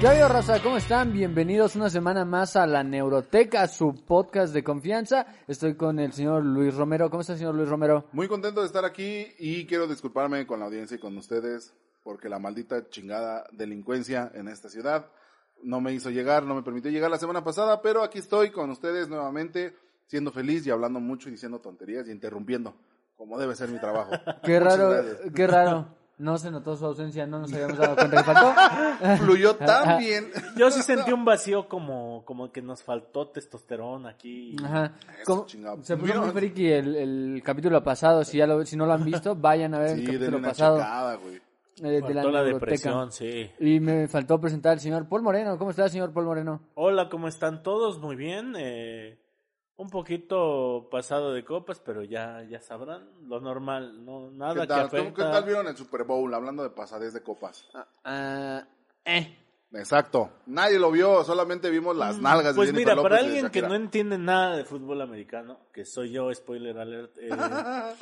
¿Qué ha habido, raza? ¿Cómo están? Bienvenidos una semana más a La Neuroteca, su podcast de confianza. Estoy con el señor Luis Romero. ¿Cómo está, señor Luis Romero? Muy contento de estar aquí y quiero disculparme con la audiencia y con ustedes porque la maldita chingada delincuencia en esta ciudad no me hizo llegar, no me permitió llegar la semana pasada, pero aquí estoy con ustedes nuevamente, siendo feliz y hablando mucho y diciendo tonterías y interrumpiendo, como debe ser mi trabajo. Qué Muchas raro, gracias. qué raro. No se notó su ausencia, no nos habíamos dado cuenta que faltó. Fluyó tan bien. Yo sí sentí un vacío como, como que nos faltó testosterona aquí. Ajá. Como- se puso muy friki el, el capítulo pasado. Si ya lo, si no lo han visto, vayan a ver Sí, el capítulo una pasado checada, güey. eh, de Faltó la, la, depresión, sí. Y me faltó presentar al señor Paul Moreno. ¿Cómo está, señor Paul Moreno? Hola, ¿cómo están todos? Muy bien. eh, un poquito pasado de copas, pero ya, ya sabrán lo normal, no nada ¿Qué que afecta. ¿Qué tal vieron el Super Bowl hablando de pasadez de copas? Ah, eh. Exacto. Nadie lo vio, solamente vimos las nalgas Pues de Jennifer mira, para López alguien que no entiende nada de fútbol americano, que soy yo, spoiler alert, eh,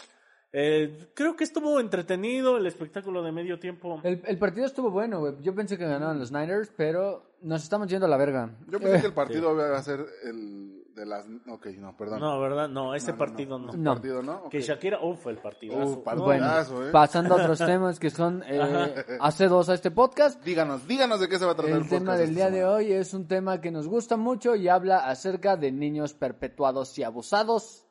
eh, creo que estuvo entretenido el espectáculo de medio tiempo. El, el partido estuvo bueno, güey. Yo pensé que ganaban los Niners, pero nos estamos yendo a la verga. Yo pensé Eh, que el partido iba a ser el de las... Ok, no, perdón. No, ¿verdad? No, ese No, partido no. no. Partido, ¿no? Que Shakira, uff, el partidazo. Uf, pal- No, Bueno, ¿eh? pasando a otros temas que son eh, hace dos a este podcast. Díganos, díganos de qué se va a tratar el, El tema del día de hoy es un tema que nos gusta mucho y habla acerca de niños perpetuados y abusados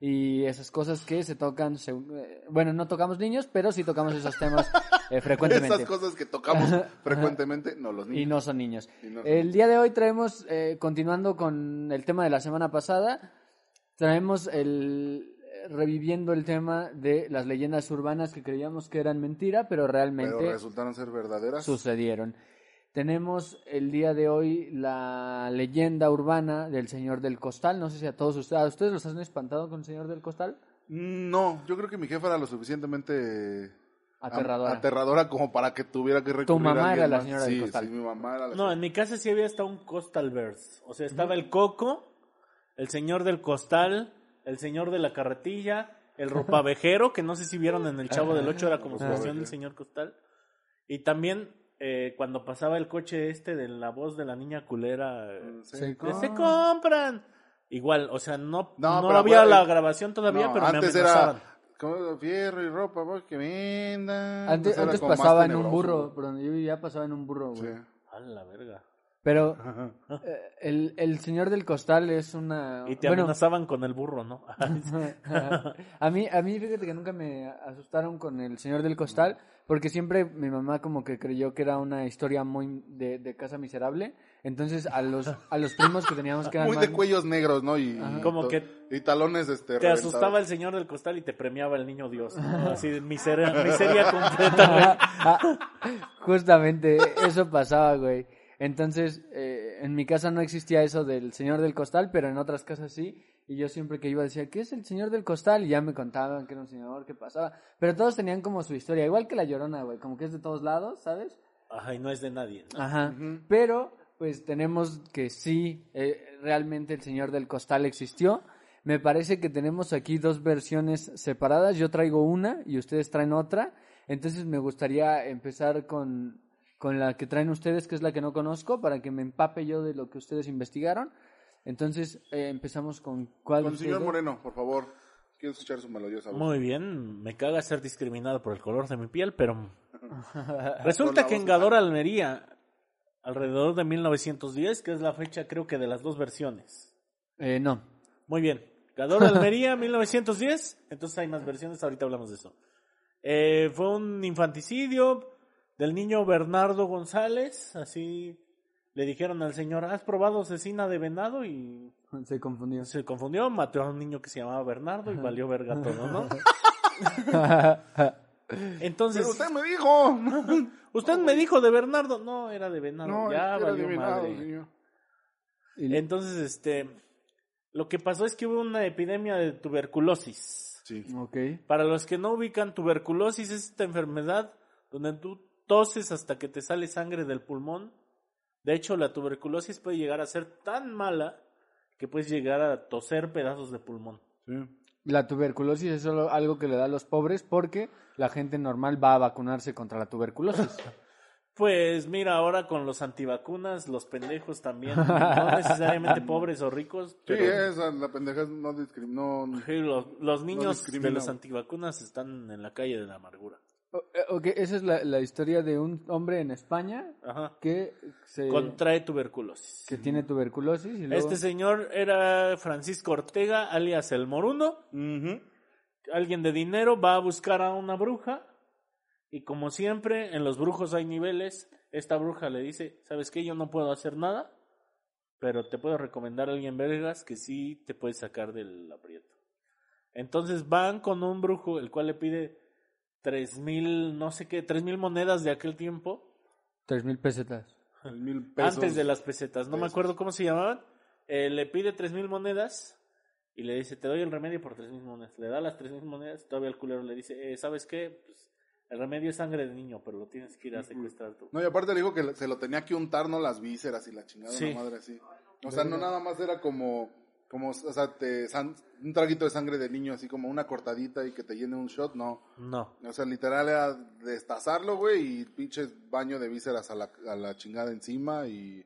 y esas cosas que se tocan, se- eh, bueno, no tocamos niños, pero sí tocamos esos temas eh, frecuentemente. Esas cosas que tocamos frecuentemente, no los Y niños. no son niños. Y no son el día de hoy traemos, eh, continuando con el tema de la semana pasada, traemos el reviviendo el tema de las leyendas urbanas que creíamos que eran mentira, pero Pero realmente resultaron ser verdaderas. sucedieron. Tenemos el día de hoy la leyenda urbana del Señor del Costal. No sé si a todos ustedes, ¿a ustedes los han espantado con el Señor del Costal? No, yo creo que mi jefa era lo suficientemente Aterradora. aterradora como para que tuviera que recurrir mamá a alguien era la señora del costal. Sí, mi mamá era la No, en mi casa sí había hasta un Coastal Verse. O sea, estaba el Coco, el señor del costal, el señor de la carretilla, el ropavejero, que no sé si vieron en el Chavo del Ocho, era como su versión del señor costal. Y también eh, cuando pasaba el coche este de la voz de la niña culera, eh. Se de, se compran. Igual, o sea, no, No, no, pero había la grabación todavía, No, pero me antes amenazaban. era como fierro y ropa, pues, que vendan. Antes, Pues antes pasaba en un burro, por donde yo vivía pasaba en un burro, güey. Sí. A la verga. Pero eh, el, el Señor del Costal es una... Y te bueno, amenazaban con el burro, ¿no? a mí, a mí fíjate que nunca me asustaron con el Señor del Costal, porque siempre mi mamá como que creyó que era una historia muy de, de casa miserable. Entonces a los, a los primos que teníamos que eran Muy más- de cuellos negros, ¿no? Y, Ajá. y Como to- que y talones este Te reventados. asustaba el señor del costal y te premiaba el niño Dios. ¿no? Así de miseria, miseria completa. Ah, Justamente, eso pasaba, güey. Entonces, eh, en mi casa no existía eso del señor del costal, pero en otras casas sí. Y yo siempre que iba decía, ¿qué es el señor del costal? Y ya me contaban que era un señor, qué pasaba. Pero todos tenían como su historia, igual que la llorona, güey, como que es de todos lados, ¿sabes? Ajá, y no es de nadie. ¿no? Ajá. Pero, pues tenemos que sí, eh, realmente el señor del costal existió. Me parece que tenemos aquí dos versiones separadas. Yo traigo una y ustedes traen otra. Entonces me gustaría empezar con, con la que traen ustedes, que es la que no conozco, para que me empape yo de lo que ustedes investigaron. Entonces eh, empezamos con cuál Con el señor? Moreno, por favor. Quiero escuchar su melodiosa voz. Muy bien, me caga ser discriminado por el color de mi piel, pero resulta que en Gador Almería, alrededor de 1910, que es la fecha creo que de las dos versiones. Eh, no. Muy bien. Gador Almería, 1910. Entonces hay más versiones, ahorita hablamos de eso. Eh, fue un infanticidio del niño Bernardo González. Así le dijeron al señor, ¿has probado cecina de venado? Y Se confundió. Se confundió, mató a un niño que se llamaba Bernardo y valió verga todo, ¿no? Entonces, Pero usted me dijo. usted me dijo de Bernardo, no, era de Bernardo, No, ya era madre. señor. Y- Entonces, este, lo que pasó es que hubo una epidemia de tuberculosis. Sí. ok. Para los que no ubican, tuberculosis es esta enfermedad donde tú toses hasta que te sale sangre del pulmón. De hecho, la tuberculosis puede llegar a ser tan mala que puedes llegar a toser pedazos de pulmón. Sí. La tuberculosis es solo algo que le da a los pobres porque la gente normal va a vacunarse contra la tuberculosis. Pues mira, ahora con los antivacunas, los pendejos también, no necesariamente pobres o ricos, Sí, esa, la pendeja no discriminó. sí, los, los niños de los antivacunas están en la calle de la amargura. O- eh, ok, esa es la, la historia de un hombre en España Ajá. que, se, Contrae tuberculosis. que tiene tuberculosis y luego... Este señor era Francisco Ortega, alias el Moruno. Alguien de dinero va a buscar a una bruja. Y como siempre, en los brujos hay niveles. Esta bruja le dice, ¿sabes qué? Yo no puedo hacer nada. Pero te puedo recomendar a alguien vergas que sí te puede sacar del aprieto. Entonces van con un brujo, el cual le pide tres mil, no sé qué, tres mil monedas de aquel tiempo. Tres mil pesetas. Tres mil pesos. Antes de las pesetas, no me acuerdo cómo se llamaban. Eh, le pide tres mil monedas y le dice, te doy el remedio por tres mil monedas. Le da las tres mil monedas, todavía el culero le dice, eh, ¿sabes qué? Pues, el remedio es sangre de niño, pero lo tienes que ir a secuestrar tú. No, y aparte le dijo que se lo tenía que untar, ¿no? Las vísceras y la chingada, Sí. una madre así. O sea, no nada más era como, como, o sea, te, san- un traguito de sangre de niño, así como una cortadita y que te llene un shot, no. No. O sea, literal era destazarlo, güey, y pinches baño de vísceras a la, a la chingada encima y,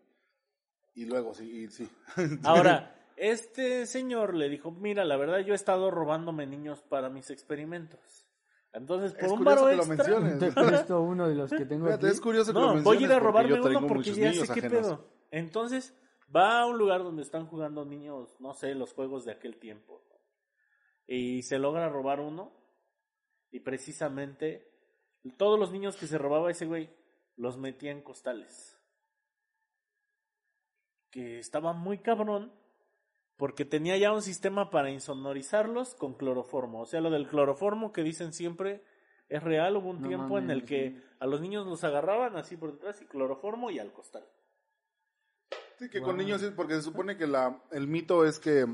y luego, sí, y sí. Ahora, este señor le dijo, mira, la verdad yo he estado robándome niños para mis experimentos. Entonces, por Es un curioso varo que lo extra... menciones. Te presto uno de los que tengo Fíjate, aquí. es curioso que lo No, menciones voy a ir a robarme uno porque ya sé qué ajenos. pedo. Entonces, va a un lugar donde están jugando niños, no sé, los juegos de aquel tiempo. Y se logra robar uno. Y precisamente, todos los niños que se robaba ese güey, los metía en costales. Que estaba muy cabrón. Porque tenía ya un sistema para insonorizarlos con cloroformo. O sea, lo del cloroformo que dicen siempre es real. Hubo un No tiempo en el que a los niños los agarraban así por detrás y cloroformo y al costal. Sí, que con niños sí, porque se supone que la, el mito es que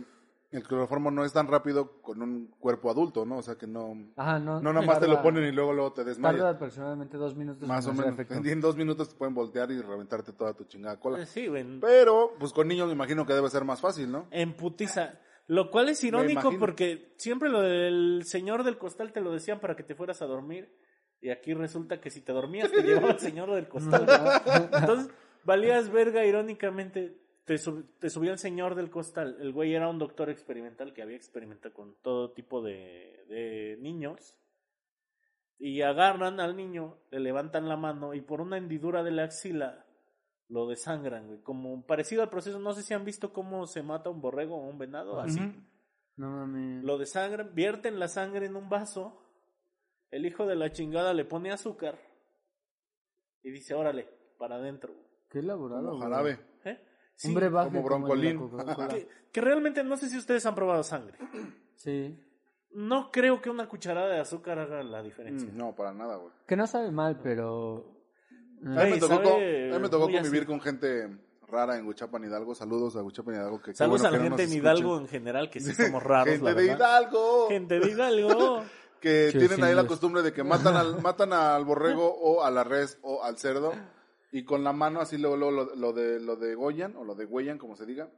el cloroformo no es tan rápido con un cuerpo adulto, ¿no? O sea, que no, Ajá, no. no nada más te lo tarda- ponen y luego luego te Tarda desmayas. aproximadamente dos minutos. Más en o menos. efecto. En dos minutos te pueden voltear y reventarte toda tu chingada cola. Eh, Sí, güey. Pero, pues con niños me imagino que debe ser más fácil, ¿no? En putiza. Lo cual es irónico porque siempre lo del señor del costal te lo decían para que te fueras a dormir. Y aquí resulta que si te dormías te llevaba el señor del costal. Entonces, valías verga irónicamente. Te, sub- te subía el señor del costal. El güey era un doctor experimental que había experimentado con todo tipo de, de niños. Y agarran al niño, le levantan la mano y por una hendidura de la axila lo desangran, güey. Como parecido al proceso, no sé si han visto cómo se mata un borrego o un venado, así. No mames. Lo desangran, vierten la sangre en un vaso. El hijo de la chingada le pone azúcar y dice, órale, para adentro. Qué elaborado. Como güey. jarabe. ¿Eh? Sí, Un brebaje como como broncolín. Coca-Cola. que, que realmente no sé si ustedes han probado sangre. Sí. No creo que una cucharada de azúcar haga la diferencia. Mm, No, para nada, güey. Que no sabe mal, pero... A mí me tocó, sabe co- a mí me tocó convivir así. con gente rara en Huichapan Hidalgo. Saludos a Huichapan Hidalgo. Que, Saludos bueno a la gente en Hidalgo escuchen. en general, que sí somos raros, Gente la de. Hidalgo. Gente de Hidalgo. que tienen ahí la costumbre de que matan al, matan al borrego o a la res o al cerdo y con la mano así luego, luego lo, lo de lo degollan o lo degüellan como se diga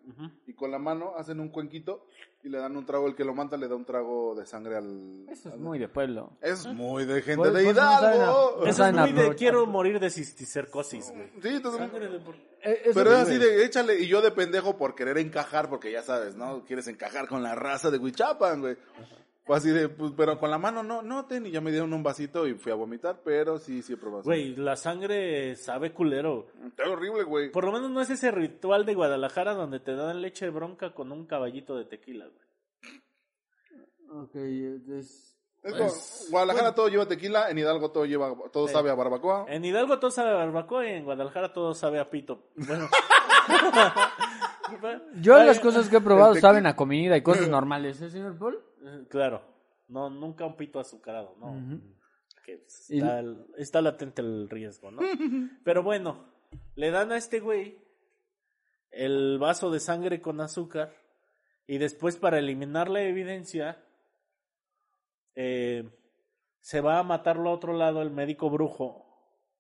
y con la mano hacen un cuenquito y le dan un trago el que lo mata le da un trago de sangre al Eso es al- muy de pueblo. es muy de gente Pues- de pues no saben Hidalgo. a- Eso es muy de quiero morir de cisticercosis, güey. sí entonces Sangre de por- Eh, pero es sí, así de échale y yo de pendejo por querer encajar porque ya sabes no quieres encajar con la raza de Huichapan güey fue así de pues, pero con la mano no no ten y ya me dieron un vasito y fui a vomitar pero sí sí he probado Güey, la sangre sabe culero. Está horrible, güey. Por lo menos no es ese ritual de Guadalajara donde te dan leche de bronca con un caballito de tequila, güey. Ok, es... Es Pues, como, Guadalajara todo lleva tequila, en Hidalgo todo lleva, todo sabe a barbacoa. En Hidalgo todo sabe a barbacoa y en Guadalajara todo sabe a pito. Bueno, Yo Ay, las cosas que he probado saben a comida y cosas normales, ¿eh, señor Paul? Claro, no, nunca un pito azucarado, no. Que pues, está, el- está latente el riesgo, ¿no? Pero bueno, le dan a este güey el vaso de sangre con azúcar y después para eliminar la evidencia eh, se va a matarlo a otro lado el médico brujo.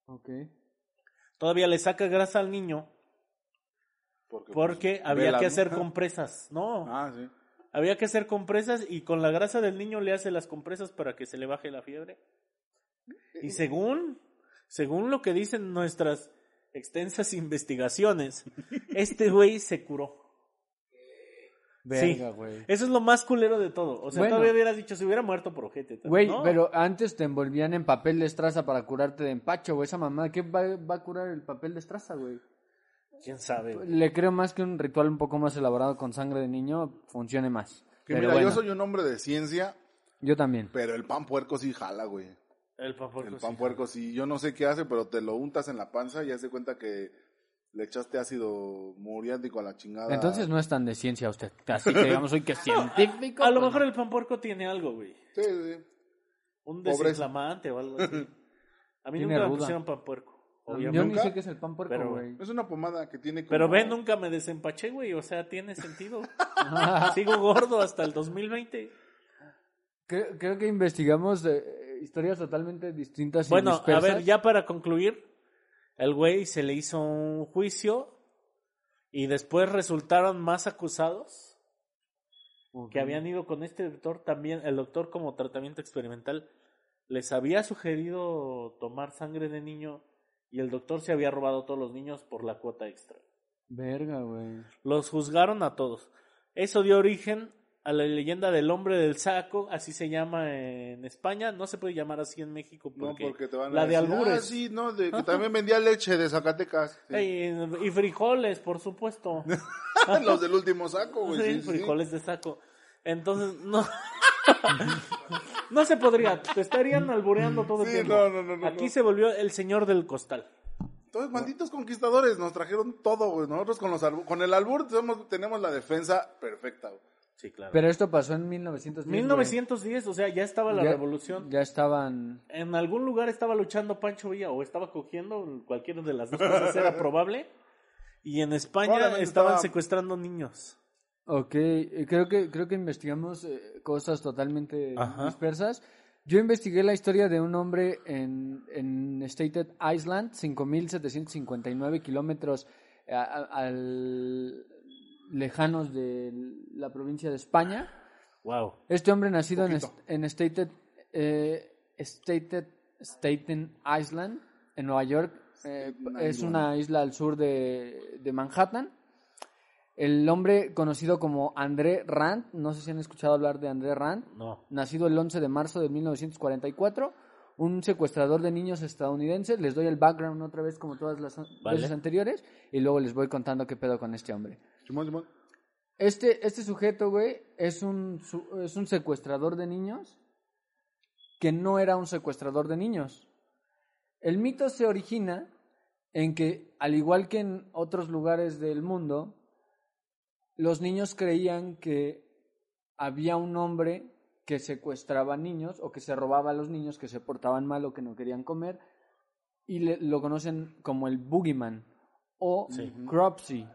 Ok. Todavía le saca grasa al niño Porque, porque pues, había que hacer compresas. No, Ah, sí. Había que hacer compresas y con la grasa del niño le hace las compresas para que se le baje la fiebre. Y según, según lo que dicen nuestras extensas investigaciones, este güey se curó. Verga, güey. Eso es lo más culero de todo. O sea, Bueno. todavía hubieras dicho, se hubiera muerto por ojete. Güey, ¿no? pero antes te envolvían en papel de estraza para curarte de empacho, güey. Esa mamá, ¿qué va, va a curar el papel de estraza, güey? ¿Quién sabe? güey? Le creo más que un ritual un poco más elaborado con sangre de niño funcione más. Que Pero mira, bueno, yo soy un hombre de ciencia, yo también. pero el pan puerco sí jala, güey. El pan puerco El sí. pan puerco sí, yo no sé qué hace, pero te lo untas en la panza y hace cuenta que le echaste ácido muriático a la chingada. Entonces no es tan de ciencia usted. Así que digamos hoy que es científico. A lo pues, mejor el pan puerco tiene algo, güey. Sí, sí. Un Pobreza. desinflamante o algo así. A mí Tiene nunca me pusieron pan puerco. Yo ni sé qué es el pan puerco, güey. Es una pomada que tiene como... Pero ve, nunca me desempaché, güey. O sea, tiene sentido. Sigo gordo hasta el 2020. Creo, creo que investigamos eh, historias totalmente distintas y Bueno, a ver, ya para concluir, el güey se le hizo un juicio y después resultaron más acusados que habían ido con este doctor también, el doctor como tratamiento experimental les había sugerido tomar sangre de niño y el doctor se había robado a todos los niños por la cuota extra. Verga, güey. Los juzgaron a todos. Eso dio origen a la leyenda del hombre del saco, así se llama en España, no se puede llamar así en México No, porque, porque te van a la de decir, albures. Ah, sí, no, de que también vendía leche de Zacatecas. Sí. Y frijoles, por supuesto. Los del último saco, güey. Sí, sí, sí, sí. frijoles de saco. Entonces, no. no se podría. Te estarían albureando todo el Sí, tiempo. no, no, no, no, Aquí no. se volvió el señor del costal. Entonces, malditos conquistadores, nos trajeron todo, güey. Nosotros con los con el albur somos- tenemos la defensa perfecta, güey. Sí, claro. Pero esto pasó en 1910. güey. 1910, o sea, ya estaba la Ya- revolución. Ya estaban. En algún lugar estaba luchando Pancho Villa o estaba cogiendo, cualquiera de las dos cosas era probable. Y en España estaban estaba- secuestrando niños. Ok, eh, creo que, creo que investigamos eh, cosas totalmente Ajá. dispersas. Yo investigué la historia de un hombre en, en Stated Island, 5.759 kilómetros eh, al- lejanos de la provincia de España. Wow. Este hombre nacido en, en Stated, eh, Stated, Staten Island, en Nueva York, eh, es una isla al sur de, de Manhattan. El hombre conocido como André Rand, no sé si han escuchado hablar de André Rand, No. nacido el 11 de marzo de 1944, un secuestrador de niños estadounidense. Les doy el background otra vez como todas las Vale. veces anteriores y luego les voy contando qué pedo con este hombre. Simón, Simón. Este, este sujeto, güey, es un, su- es un secuestrador de niños que no era un secuestrador de niños. El mito se origina en que, al igual que en otros lugares del mundo, los niños creían que había un hombre que secuestraba niños o que se robaba a los niños que se portaban mal o que no querían comer y le- lo conocen como el boogeyman o Sí. Cropsy.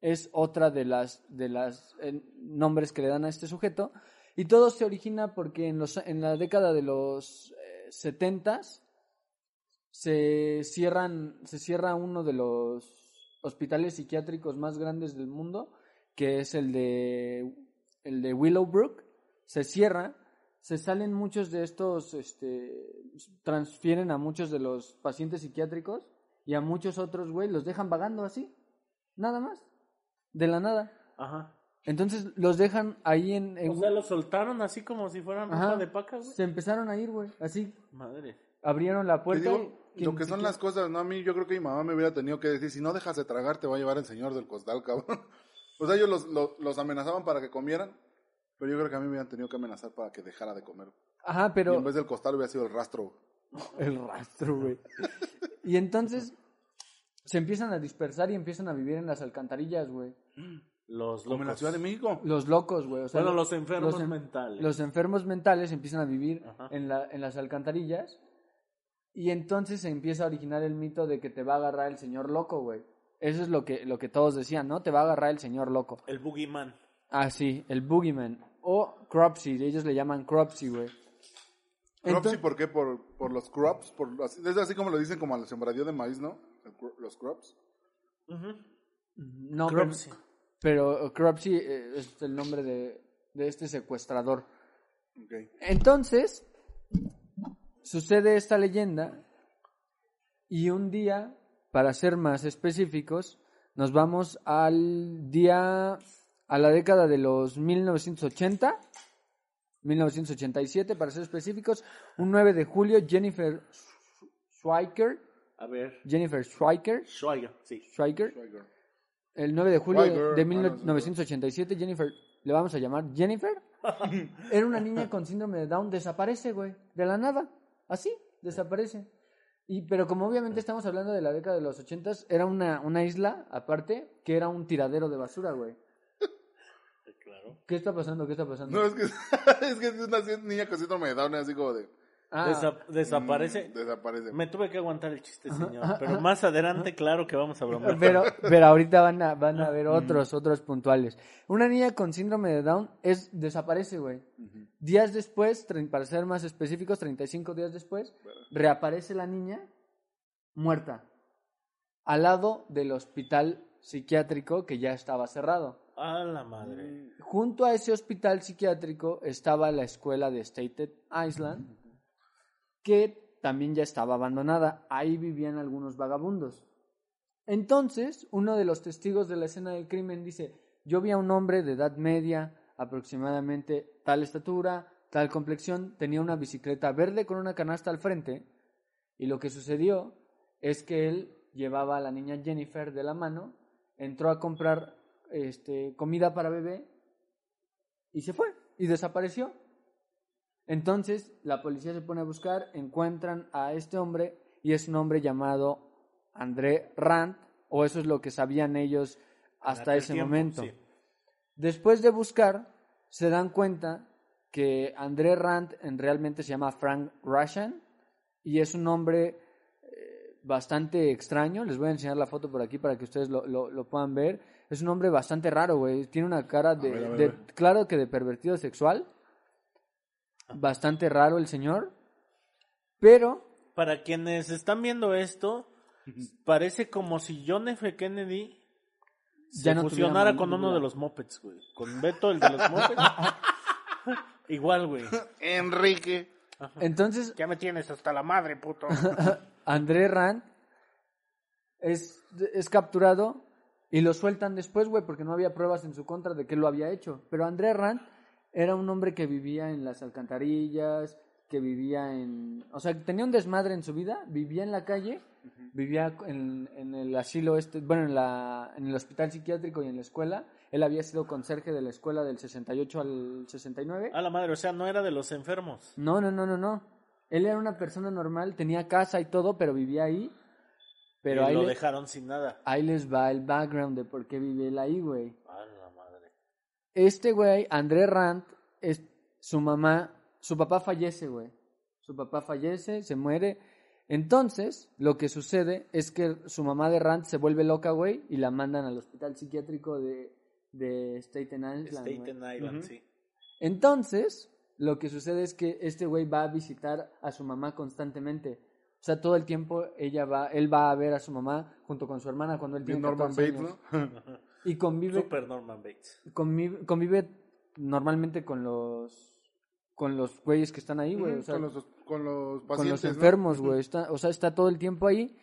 Es otra de las de las eh, nombres que le dan a este sujeto y todo se origina porque en los en la década de los setentas se cierran se cierra uno de los hospitales psiquiátricos más grandes del mundo que es el de el de Willowbrook se cierra se salen muchos de estos este transfieren a muchos de los pacientes psiquiátricos y a muchos otros güey los dejan vagando así nada más de la nada Ajá. entonces los dejan ahí en, en- O sea, lo soltaron así como si fueran Ajá. ropa de paca, güey. se empezaron a ir güey así Madre. abrieron la puerta digo, y- lo que son las cosas, ¿no? A mí yo creo que mi mamá me hubiera tenido que decir, si no dejas de tragar, te va a llevar el señor del costal, cabrón. O sea, ellos los, los, los amenazaban para que comieran, pero yo creo que a mí me hubieran tenido que amenazar para que dejara de comer. ajá Y pero en vez del costal hubiera sido el rastro. El rastro, güey. y entonces, se empiezan a dispersar y empiezan a vivir en las alcantarillas, güey. Los Como en la locos. Ciudad de México. Los locos, güey. O sea, Bueno, lo- los enfermos los en- mentales. Los enfermos mentales empiezan a vivir en, la, en las alcantarillas y entonces se empieza a originar el mito de que te va a agarrar el señor loco, güey. Eso es lo que, lo que todos decían, ¿no? Te va a agarrar el señor loco. El boogeyman. Ah, sí, el boogeyman. O Cropsy, ellos le llaman Cropsy, güey. Cropsy, ¿por qué? Por, por los crops. Por, así- es así como lo dicen como al sembradío de maíz, ¿no? Los crops. No, Cropsy. pero, pero Cropsy eh, es el nombre de, de este secuestrador. Ok. Entonces, sucede esta leyenda y un día, para ser más específicos, nos vamos al día, a la década de los 1980, 1987 para ser específicos, un 9 de julio, Jennifer Schweiker, A ver. Jennifer Schweiker, Schweiger, sí. Schweiker, Schweiger. el 9 de julio de- Schweiger. de Ah, no, 1987, Jennifer, le vamos a llamar Jennifer, era una niña con síndrome de Down, desaparece, güey, de la nada, así, desaparece. Y, pero como obviamente estamos hablando de la década de los 80, era una, una isla aparte que era un tiradero de basura, güey. Claro. ¿Qué está pasando? ¿Qué está pasando? No, es que es, que es una niña con síndrome de Down, así como de... Ah, Desa- desaparece. mm, desaparece. Me tuve que aguantar el chiste, señor. Pero más adelante, claro que vamos a bromear. pero, pero ahorita van a, van a ver otros, otros puntuales. Una niña con síndrome de Down es, desaparece, güey. Días después, para ser más específicos, 35 días después, reaparece la niña muerta. Al lado del hospital psiquiátrico que ya estaba cerrado. A la madre. Junto a ese hospital psiquiátrico estaba la escuela de Staten Island, que también ya estaba abandonada. Ahí vivían algunos vagabundos. Entonces, uno de los testigos de la escena del crimen dice, yo vi a un hombre de edad media, aproximadamente tal estatura, tal complexión, tenía una bicicleta verde con una canasta al frente, y lo que sucedió es que él llevaba a la niña Jennifer de la mano, entró a comprar este, comida para bebé y se fue y desapareció. Entonces la policía se pone a buscar, encuentran a este hombre y es un hombre llamado André Rand, o eso es lo que sabían ellos hasta ese tiempo, momento. sí. Después de buscar, se dan cuenta que André Rand en realmente se llama Frank Russian y es un hombre eh, bastante extraño. Les voy a enseñar la foto por aquí para que ustedes lo, lo- lo puedan ver. Es un hombre bastante raro, güey. Tiene una cara de, ver, a ver, de- a ver. claro que de pervertido sexual. Bastante raro el señor. Pero Para quienes están viendo esto, parece como si John F. Kennedy se Ya no fusionara con uno de los Muppets, güey. Con Beto, el de los Muppets. Igual, güey. Enrique. entonces Ya me tienes hasta la madre, puto. André Rand es, es capturado y lo sueltan después, güey, porque no había pruebas en su contra de que lo había hecho. Pero André Rand era un hombre que vivía en las alcantarillas, que vivía en... O sea, que tenía un desmadre en su vida, vivía en la calle, vivía en, en el asilo, este, bueno, en, la, en el hospital psiquiátrico y en la escuela. Él había sido conserje de la escuela del 68 al 69. A la madre, o sea, no era de los enfermos. No, no, no, no, no. Él era una persona normal, tenía casa y todo, pero vivía ahí. Pero y ahí, lo dejaron sin nada. ahí les va el background de por qué vive él ahí, güey. Este güey, André Rand, es su mamá, su papá fallece, güey. Su papá fallece, se muere. Entonces, lo que sucede es que su mamá de Rand se vuelve loca, güey, y la mandan al hospital psiquiátrico de, de Staten Island. güey. Staten Island, sí. Entonces, lo que sucede es que este güey va a visitar a su mamá constantemente. O sea, todo el tiempo ella va, él va a ver a su mamá junto con su hermana cuando él tiene Norman 14 Bates, años. ¿no? Y convive, Super Norman Bates. convive, convive normalmente con los con los güeyes que están ahí, güey. o sea, con, los, con los con pacientes, los ¿no? enfermos, güey. Está, o sea, está todo el tiempo ahí.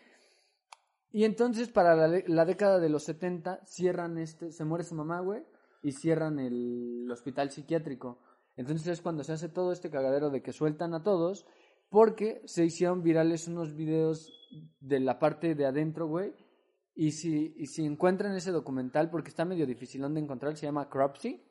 Y entonces, para la, la década de los 70, cierran este, se muere su mamá, güey, y cierran el, hospital psiquiátrico. Entonces es cuando se hace todo este cagadero de que sueltan a todos, porque se hicieron virales unos videos de la parte de adentro, güey. Y si, y si encuentran ese documental, porque está medio dificilón de encontrar, se llama Cropsy,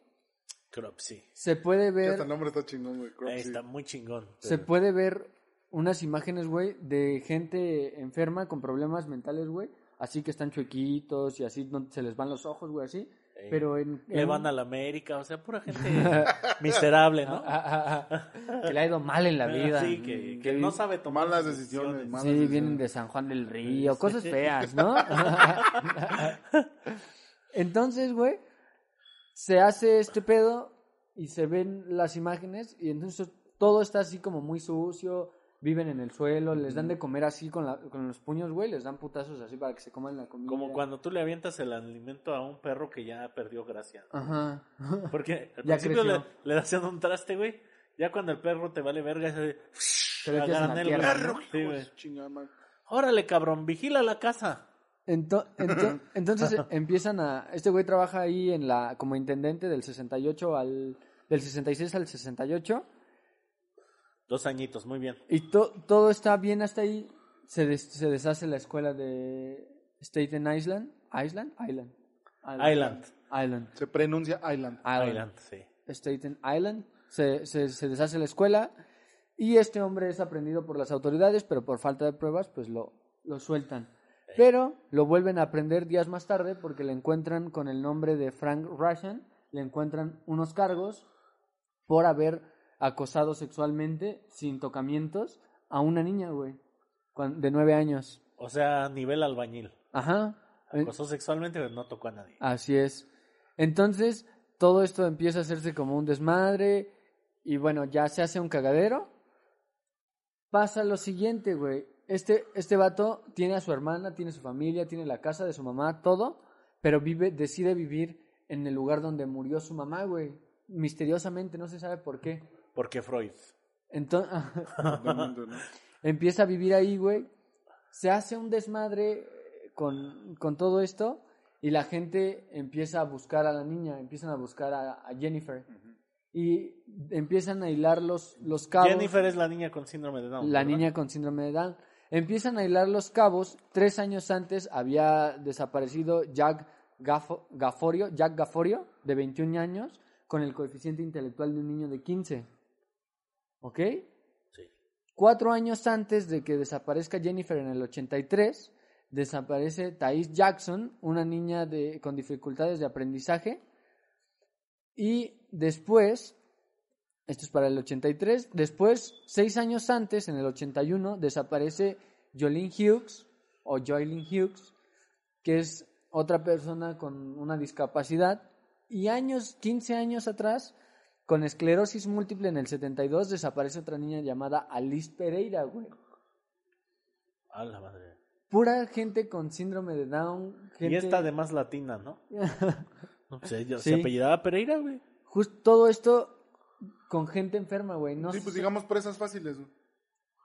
Cropsy. se puede ver el nombre está chingón, güey. Está muy chingón. se puede ver unas imágenes, güey, de gente enferma con problemas mentales, güey, así que están chuequitos y así no, se les van los ojos, güey, así. Pero en, Le en- van a la América, o sea, pura gente miserable, ¿no? Que le ha ido mal en la vida. Sí, que, que no sabe tomar sus decisiones, malas Sí, decisiones. vienen de San Juan del Río, cosas feas, ¿no? entonces, güey, se hace este pedo y se ven las imágenes y entonces todo está así como muy sucio, viven en el suelo, les dan de comer así con, la- con los puños, güey, les dan putazos así para que se coman la comida. Como cuando tú le avientas el alimento a un perro que ya perdió gracia. Ajá. Porque al Ya principio le, le hacían un traste, güey. Ya cuando el perro te vale verga, se granel, tierra, güey. ¿no? Sí, güey. Chingada. Órale, cabrón, vigila la casa. Ento- ento- entonces empiezan a... Este güey trabaja ahí en la como intendente del 68 al... Del 66 al 68. Dos añitos, muy bien. Y to- todo está bien hasta ahí. Se, des- se deshace la escuela de Staten Island. ¿Island? Island. Island. Island. Se pronuncia Island. Island. Island, sí. Staten Island. Se, se, se deshace la escuela. Y este hombre es aprendido por las autoridades, pero por falta de pruebas, pues lo, lo sueltan. Pero lo vuelven a aprender días más tarde porque le encuentran con el nombre de Frank Russian, le encuentran unos cargos por haber acosado sexualmente, sin tocamientos, a una niña, güey, de nueve años. O sea, nivel albañil. Ajá. Acosó sexualmente, pero no tocó a nadie. Así es. Entonces, todo esto empieza a hacerse como un desmadre y bueno, ya se hace un cagadero. Pasa lo siguiente, güey. Este, este vato tiene a su hermana, tiene su familia, tiene la casa de su mamá, todo, pero vive, decide vivir en el lugar donde murió su mamá, güey. Misteriosamente, no se sabe por qué. Porque Freud. Entonces, empieza a vivir ahí, güey. Se hace un desmadre con, con todo esto y la gente empieza a buscar a la niña, empiezan a buscar a, a Jennifer. Y empiezan a hilar los, los cabos. Jennifer es la niña con síndrome de Down. la ¿verdad? niña con síndrome de Down. Empiezan a hilar los cabos. Tres años antes había desaparecido Jack Gaffo- Gafforio, Jack Gafforio, de 21 años, con el coeficiente intelectual de un niño de 15. ¿Ok? Sí. Cuatro años antes de que desaparezca Jennifer en el 83, desaparece Thais Jackson, una niña de, con dificultades de aprendizaje. Y después, esto es para el 83, después, seis años antes, en el 81, desaparece Jolene Hughes, o Joylene Hughes, que es otra persona con una discapacidad. Y años, 15 años atrás, con esclerosis múltiple en el 72, desaparece otra niña llamada Alice Pereira, güey. A la madre. Pura gente con síndrome de Down. Gente... Y esta además latina, ¿no? No sé, Sí. se apellidaba Pereira, güey. Justo todo esto con gente enferma, güey. No Sí, pues sé- digamos presas fáciles. güey.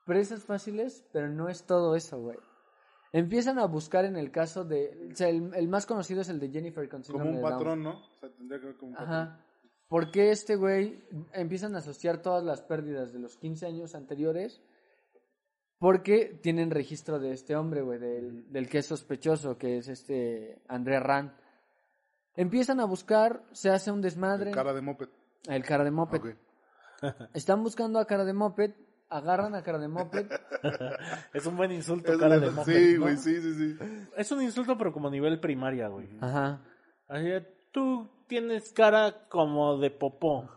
presas fáciles, pero no es todo eso, güey. Empiezan a buscar en el caso de... O sea, el, el más conocido es el de Jennifer con Como síndrome un de Down. patrón, ¿no? O sea, tendría que ver como un patrón. Ajá. ¿Por qué este güey empiezan a asociar todas las pérdidas de los 15 años anteriores? Porque tienen registro de este hombre, güey, del, del que es sospechoso, que es este André Rand. Empiezan a buscar, se hace un desmadre. El cara de moped. El cara de moped. Ok. Están buscando a cara de moped, agarran a cara de moped. Es un buen insulto, Es cara de moped, Sí, ¿no? güey, sí, sí, sí. Es un insulto, pero como nivel primaria, güey. Ajá. Así tú tienes cara como de popó.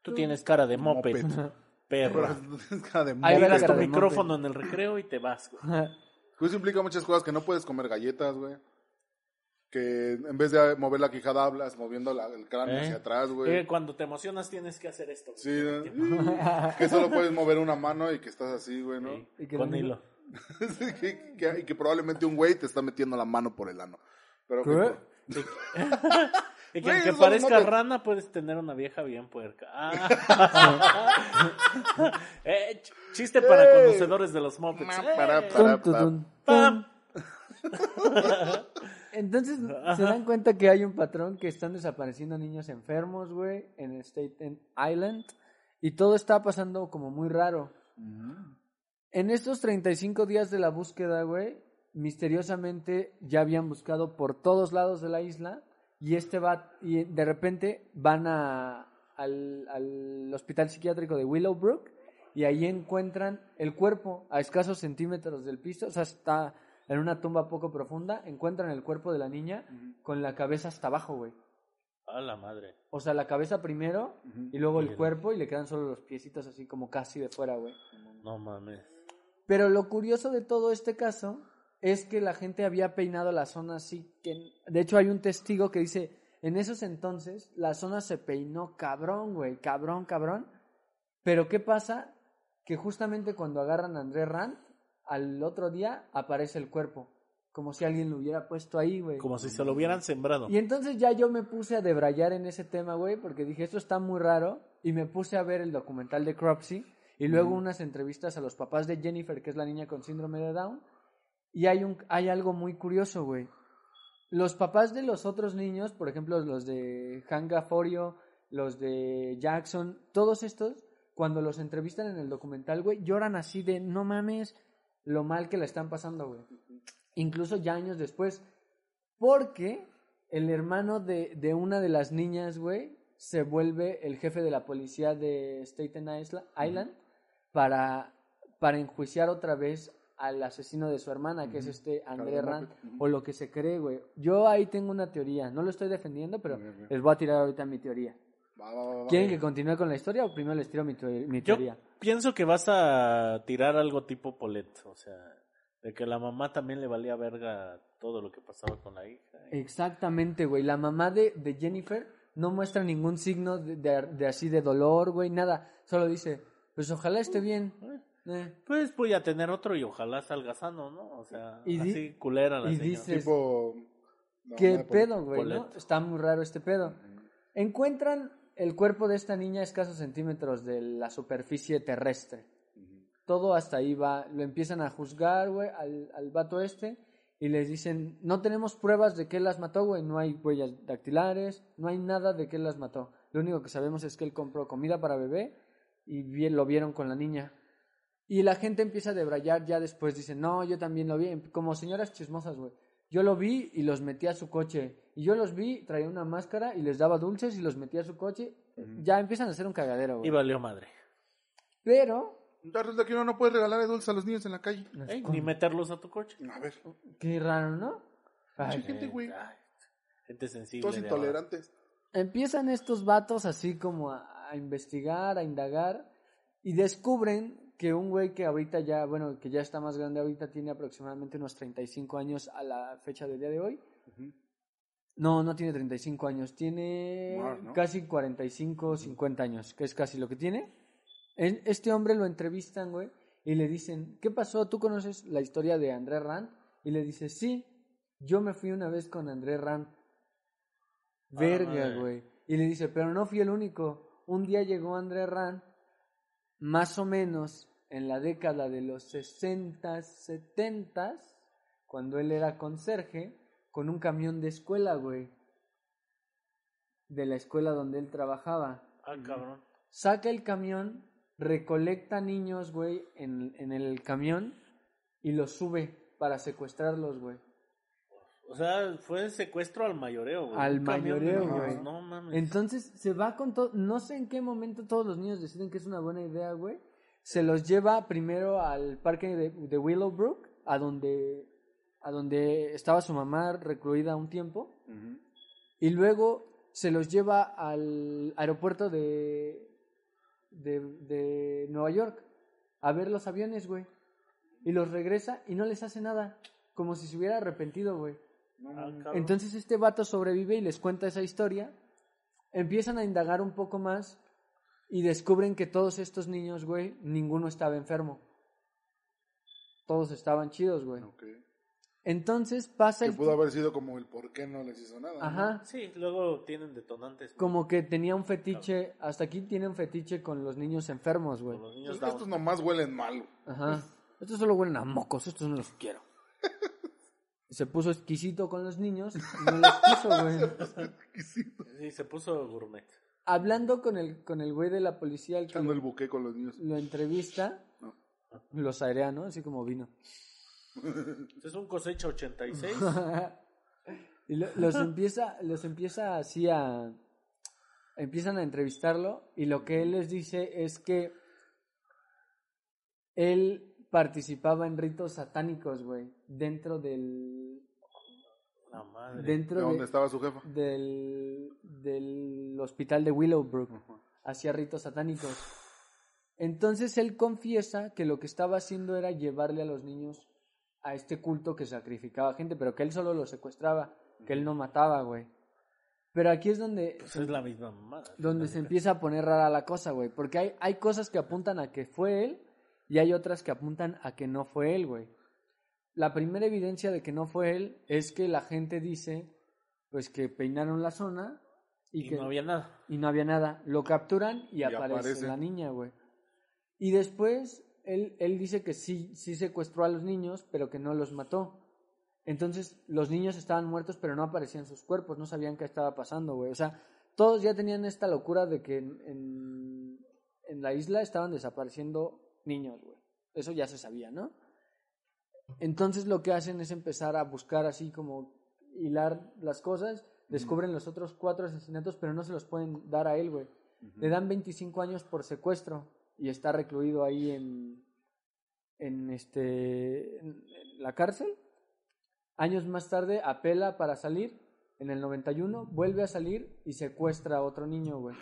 Tú tienes cara de moped. Moped. Perro. Pero no tienes cara de Ahí Dejas tu micrófono en el recreo y te vas, güey. Pues eso implica muchas cosas, que no puedes comer galletas, güey. Que en vez de mover la quijada hablas moviendo la- el cráneo ¿Eh? hacia atrás, Eh, güey. cuando te emocionas tienes que hacer esto. güey. Sí, ¿no? que solo puedes mover una mano y que estás así, güey, ¿no? Sí, Y que Con hilo. Sí, que, que- y que probablemente un güey te está metiendo la mano por el ano. Pero que- ¿Qué? Y que aunque parezca no te- rana, puedes tener una vieja bien puerca. Ah. Eh, ch- chiste para Eh. conocedores de los Eh. para- para- Pam. Entonces se dan cuenta que hay un patrón que están desapareciendo niños enfermos, güey, en Staten Island. Y todo está pasando como muy raro. En estos 35 días de la búsqueda, güey, misteriosamente ya habían buscado por todos lados de la isla. Y este va, y de repente van a, al, al hospital psiquiátrico de Willowbrook. Y ahí encuentran el cuerpo a escasos centímetros del piso. O sea, está, en una tumba poco profunda, encuentran el cuerpo de la niña con la cabeza hasta abajo, güey. A la madre. O sea, la cabeza primero y luego el- cuerpo y le quedan solo los piecitos así como casi de fuera, güey. No mames. Pero lo curioso de todo este caso es que la gente había peinado la zona así que... De hecho, hay un testigo que dice, en esos entonces la zona se peinó cabrón, güey, cabrón, cabrón. Pero ¿qué pasa? Que justamente cuando agarran a André Rand, al otro día aparece el cuerpo. Como si alguien lo hubiera puesto ahí, güey. Como si se lo hubieran sembrado. Y entonces ya yo me puse a debrayar en ese tema, güey, porque dije, esto está muy raro. Y me puse a ver el documental de Cropsy. Y luego unas entrevistas a los papás de Jennifer, que es la niña con síndrome de Down. Y hay, un, hay algo muy curioso, güey. Los papás de los otros niños, por ejemplo, los de Hanga Forio, los de Jackson, todos estos, cuando los entrevistan en el documental, güey, lloran así de, no mames, lo mal que la están pasando, güey. Incluso ya años después. Porque el hermano de, de una de las niñas, güey, se vuelve el jefe de la policía de Staten Isla- Island para, para enjuiciar otra vez al asesino de su hermana, que es este André Rand, o lo que se cree, güey. Yo ahí tengo una teoría, no lo estoy defendiendo, pero Bien, bien. les voy a tirar ahorita mi teoría. Va, va, va, va. ¿Quieren que continúe con la historia o primero les tiro mi, mi Yo teoría? pienso que vas a tirar algo tipo Polet. O sea, de que la mamá también le valía verga todo lo que pasaba con la hija. Exactamente, güey. La mamá de, de Jennifer no muestra ningún signo de, de- de así de dolor, güey, nada. Solo dice, pues ojalá esté bien. Eh. Pues voy a tener otro y ojalá salga sano, ¿no? O sea, Y di- así culera la y señora. dice- Tipo... la ¿Qué Pol- pedo, güey? ¿no? Está muy raro este pedo. Encuentran el cuerpo de esta niña a escasos centímetros de la superficie terrestre. Todo hasta ahí va. Lo empiezan a juzgar, güey, al, al vato este. Y les dicen, no tenemos pruebas de que él las mató, güey. No hay huellas dactilares, no hay nada de que él las mató. Lo único que sabemos es que él compró comida para bebé y vi- lo vieron con la niña. Y la gente empieza a debrayar ya después. Dicen, no, yo también lo vi. Como señoras chismosas, güey. Yo lo vi y los metí a su coche. Y yo los vi, traía una máscara y les daba dulces y los metí a su coche. Ya empiezan a hacer un cagadero, Y güey. valió madre. Pero, Resulta que uno no puede regalar dulces a los niños en la calle. Ey, ni meterlos a tu coche. A ver, qué raro, ¿no? Ay, Mucha gente, güey. Ay, gente sensible. Todos ahora. intolerantes. empiezan estos vatos así como a, a investigar, a indagar y descubren que un güey que ahorita ya, bueno, que ya está más grande ahorita tiene aproximadamente unos 35 años a la fecha del día de hoy. No, no tiene 35 años, tiene Más, ¿no? casi 45, 50 años, que es casi lo que tiene. En- Este hombre lo entrevistan, güey, y le dicen, ¿qué pasó? ¿Tú conoces la historia de André Rand? Y le dice, sí, yo me fui una vez con André Rand. Verga, madre. güey. Y le dice, pero no fui el único. Un día llegó André Rand, más o menos en la década de los 60, 70, cuando él era conserje, con un camión de escuela, güey. De la escuela donde él trabajaba. Ah, cabrón. Saca el camión, recolecta niños, güey, en, en el camión y los sube para secuestrarlos, güey. O sea, fue secuestro al mayoreo, güey. Al mayoreo, güey. No mames. Entonces se va con todo. No sé en qué momento todos los niños deciden que es una buena idea, güey. Se los lleva primero al parque de, de Willowbrook, a donde, a donde estaba su mamá recluida un tiempo. Y luego se los lleva al aeropuerto de, de, de Nueva York a ver los aviones, güey. Y los regresa y no les hace nada. Como si se hubiera arrepentido, güey. Ah. Entonces este vato sobrevive y les cuenta esa historia. Empiezan a indagar un poco más y descubren que todos estos niños, güey, ninguno estaba enfermo. Todos estaban chidos, güey. Entonces pasa Que el... pudo haber sido como el por qué no les hizo nada. ¿no? Ajá. Sí, luego tienen detonantes. güey. Como que tenía un fetiche, hasta aquí tiene un fetiche con los niños enfermos, güey. Los niños Pues estos nomás huelen mal. Ajá. Estos solo huelen a mocos, estos no los quiero. Se puso exquisito con los niños y no los quiso, güey. Sí, se puso gourmet. Hablando con el, con el güey de la policía, el que Echando el buque con los niños. lo entrevista, No. los airea, ¿no? Así como vino. Es un cosecha 86. y lo- los empieza, los empieza así a, empiezan a entrevistarlo y lo que él les dice es que él participaba en ritos satánicos, güey, dentro del La madre. dentro ¿De de- dónde estaba su jefa? del, del hospital de Willowbrook. Hacía ritos satánicos. Entonces él confiesa que lo que estaba haciendo era llevarle a los niños a este culto que sacrificaba gente, pero que él solo los secuestraba, que él no mataba, güey. Pero aquí es donde, Pues es la misma mamada. donde se empieza a poner rara la cosa, güey. Porque hay, hay cosas que apuntan a que fue él y hay otras que apuntan a que no fue él, güey. La primera evidencia de que no fue él es que la gente dice, pues que peinaron la zona y, Y que no había nada. y no había nada. Lo capturan y, Y aparece, aparece. la niña, güey. Y después él, él dice que sí, sí secuestró a los niños, pero que no los mató. Entonces los niños estaban muertos, pero no aparecían sus cuerpos, no sabían qué estaba pasando, güey. O sea, todos ya tenían esta locura de que en, en, en la isla estaban desapareciendo niños, güey. Eso ya se sabía, ¿no? Entonces lo que hacen es empezar a buscar así como hilar las cosas, descubren los otros cuatro asesinatos, pero no se los pueden dar a él, güey. Le dan 25 años por secuestro y está recluido ahí en, en este en la cárcel. Años más tarde apela para salir en el 91, vuelve a salir y secuestra a otro niño, güey.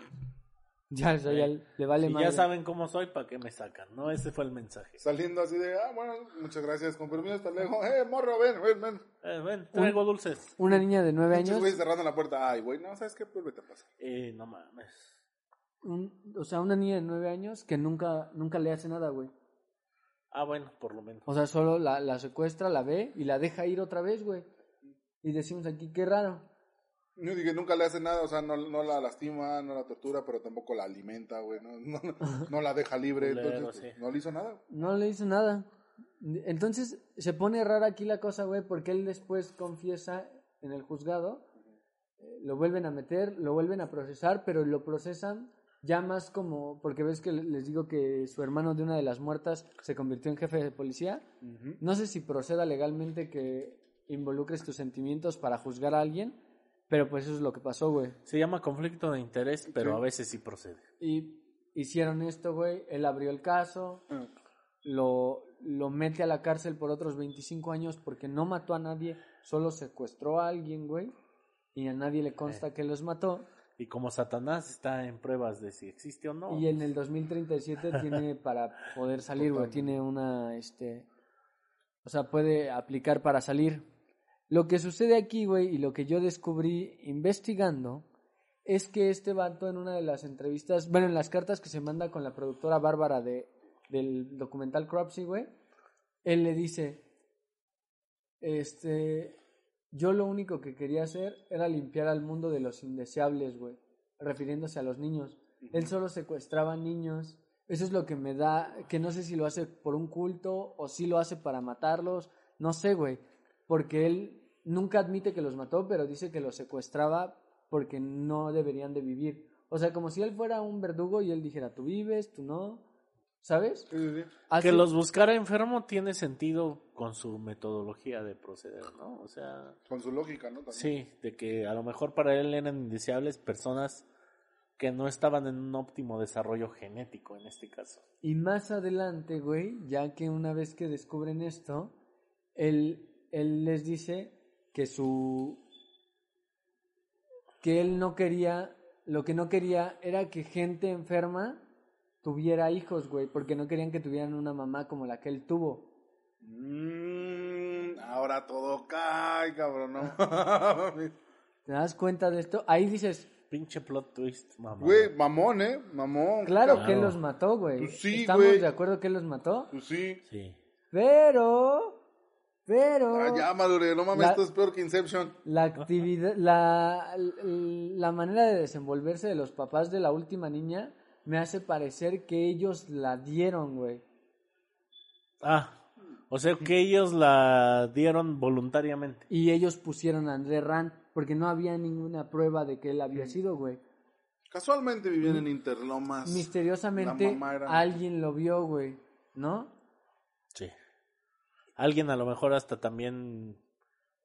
Ya, eso ya le vale madre. ya saben cómo soy, ¿para qué me sacan? No, ese fue el mensaje. Saliendo así de, ah, bueno, muchas gracias, con permiso, hasta luego. Eh, morro, ven, ven, ven. Eh, ven, traigo dulces. Una niña de nueve años, güeyes cerrando la puerta. Ay, güey, no, ¿sabes qué? Pues vete a pasar. Eh, no mames. un- o sea, una niña de nueve años que nunca, nunca le hace nada, güey. Ah, bueno, por lo menos. O sea, solo la, la secuestra, la ve y la deja ir otra vez, güey. Y decimos aquí, qué raro. Yo dije, nunca le hace nada, o sea, no, no la lastima, no la tortura, pero tampoco la alimenta, güey, no, no, no la deja libre, entonces pues, sí. no le hizo nada. No le hizo nada. Entonces se pone rara aquí la cosa, güey, porque él después confiesa en el juzgado, eh, lo vuelven a meter, lo vuelven a procesar, pero lo procesan ya más como, porque ves que le- les digo que su hermano de una de las muertas se convirtió en jefe de policía. No sé si proceda legalmente que involucres tus sentimientos para juzgar a alguien, pero pues eso es lo que pasó, güey. Se llama conflicto de interés, pero Sí. a veces sí procede. Y hicieron esto, güey. Él abrió el caso, lo, lo mete a la cárcel por otros 25 años porque no mató a nadie, solo secuestró a alguien, güey. Y a nadie le consta que los mató. Y como Satanás está en pruebas de si existe o no. Y en el 2037 tiene para poder salir, güey. Tiene una, este... O sea, puede aplicar para salir. Lo que sucede aquí, güey, y lo que yo descubrí investigando, es que este vato en una de las entrevistas, bueno, en las cartas que se manda con la productora Bárbara de, del documental Cropsy, güey, él le dice, este, yo lo único que quería hacer era limpiar al mundo de los indeseables, güey, refiriéndose a los niños. Él solo secuestraba niños. Eso es lo que me da, que no sé si lo hace por un culto o si lo hace para matarlos, no sé, güey, porque él nunca admite que los mató, pero dice que los secuestraba porque no deberían de vivir. O sea, como si él fuera un verdugo y él dijera, tú vives, tú no, ¿sabes? Así- Que los buscara enfermo tiene sentido con su metodología de proceder, ¿no? O sea, Con su lógica, ¿no? También. sí, de que a lo mejor para él eran indeseables personas que no estaban en un óptimo desarrollo genético en este caso. Y más adelante, güey, ya que una vez que descubren esto, él, él les dice que su... que él no quería, lo que no quería era que gente enferma tuviera hijos, güey, porque no querían que tuvieran una mamá como la que él tuvo. Mm, ahora todo cae, cabrón, ¿no? ¿Te das cuenta de esto? Ahí dices, Pinche plot twist, mamá. Güey, mamón, ¿eh? Mamón. claro que él los mató, güey. Pues sí, ¿Estamos güey. de acuerdo que él los mató? Pues sí. Sí. Pero, pero... Ah, ya, madure, no mames, La- esto es peor que Inception. La actividad, la, la manera de desenvolverse de los papás de la última niña me hace parecer que ellos la dieron, güey. Ah, o sea que ellos la dieron voluntariamente. Y ellos pusieron a André Rand porque no había ninguna prueba de que él había sido, güey. Casualmente vivían en Interlomas. Misteriosamente alguien lo vio, güey, ¿no? Sí. Alguien a lo mejor hasta también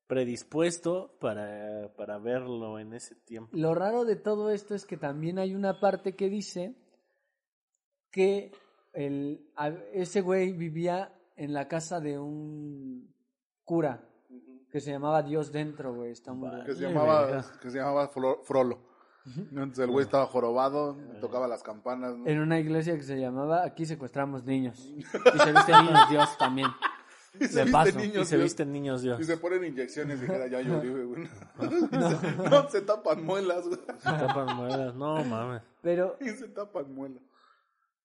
predispuesto para, para verlo en ese tiempo. Lo raro de todo esto es que también hay una parte que dice que el, a- ese güey vivía en la casa de un cura que se llamaba Dios dentro, güey. Está muy Que se llamaba, que se llamaba Frollo. Entonces el güey estaba jorobado, tocaba las campanas. ¿no? En una iglesia que se llamaba Aquí secuestramos niños. Y se viste niños Dios también. Y se visten paso, Y niños, se Dios. visten niños Dios. Y se ponen inyecciones, dijera ya yo güey. No, se tapan muelas, güey. Se tapan monedas. No mames. Pero Y se tapan muelas.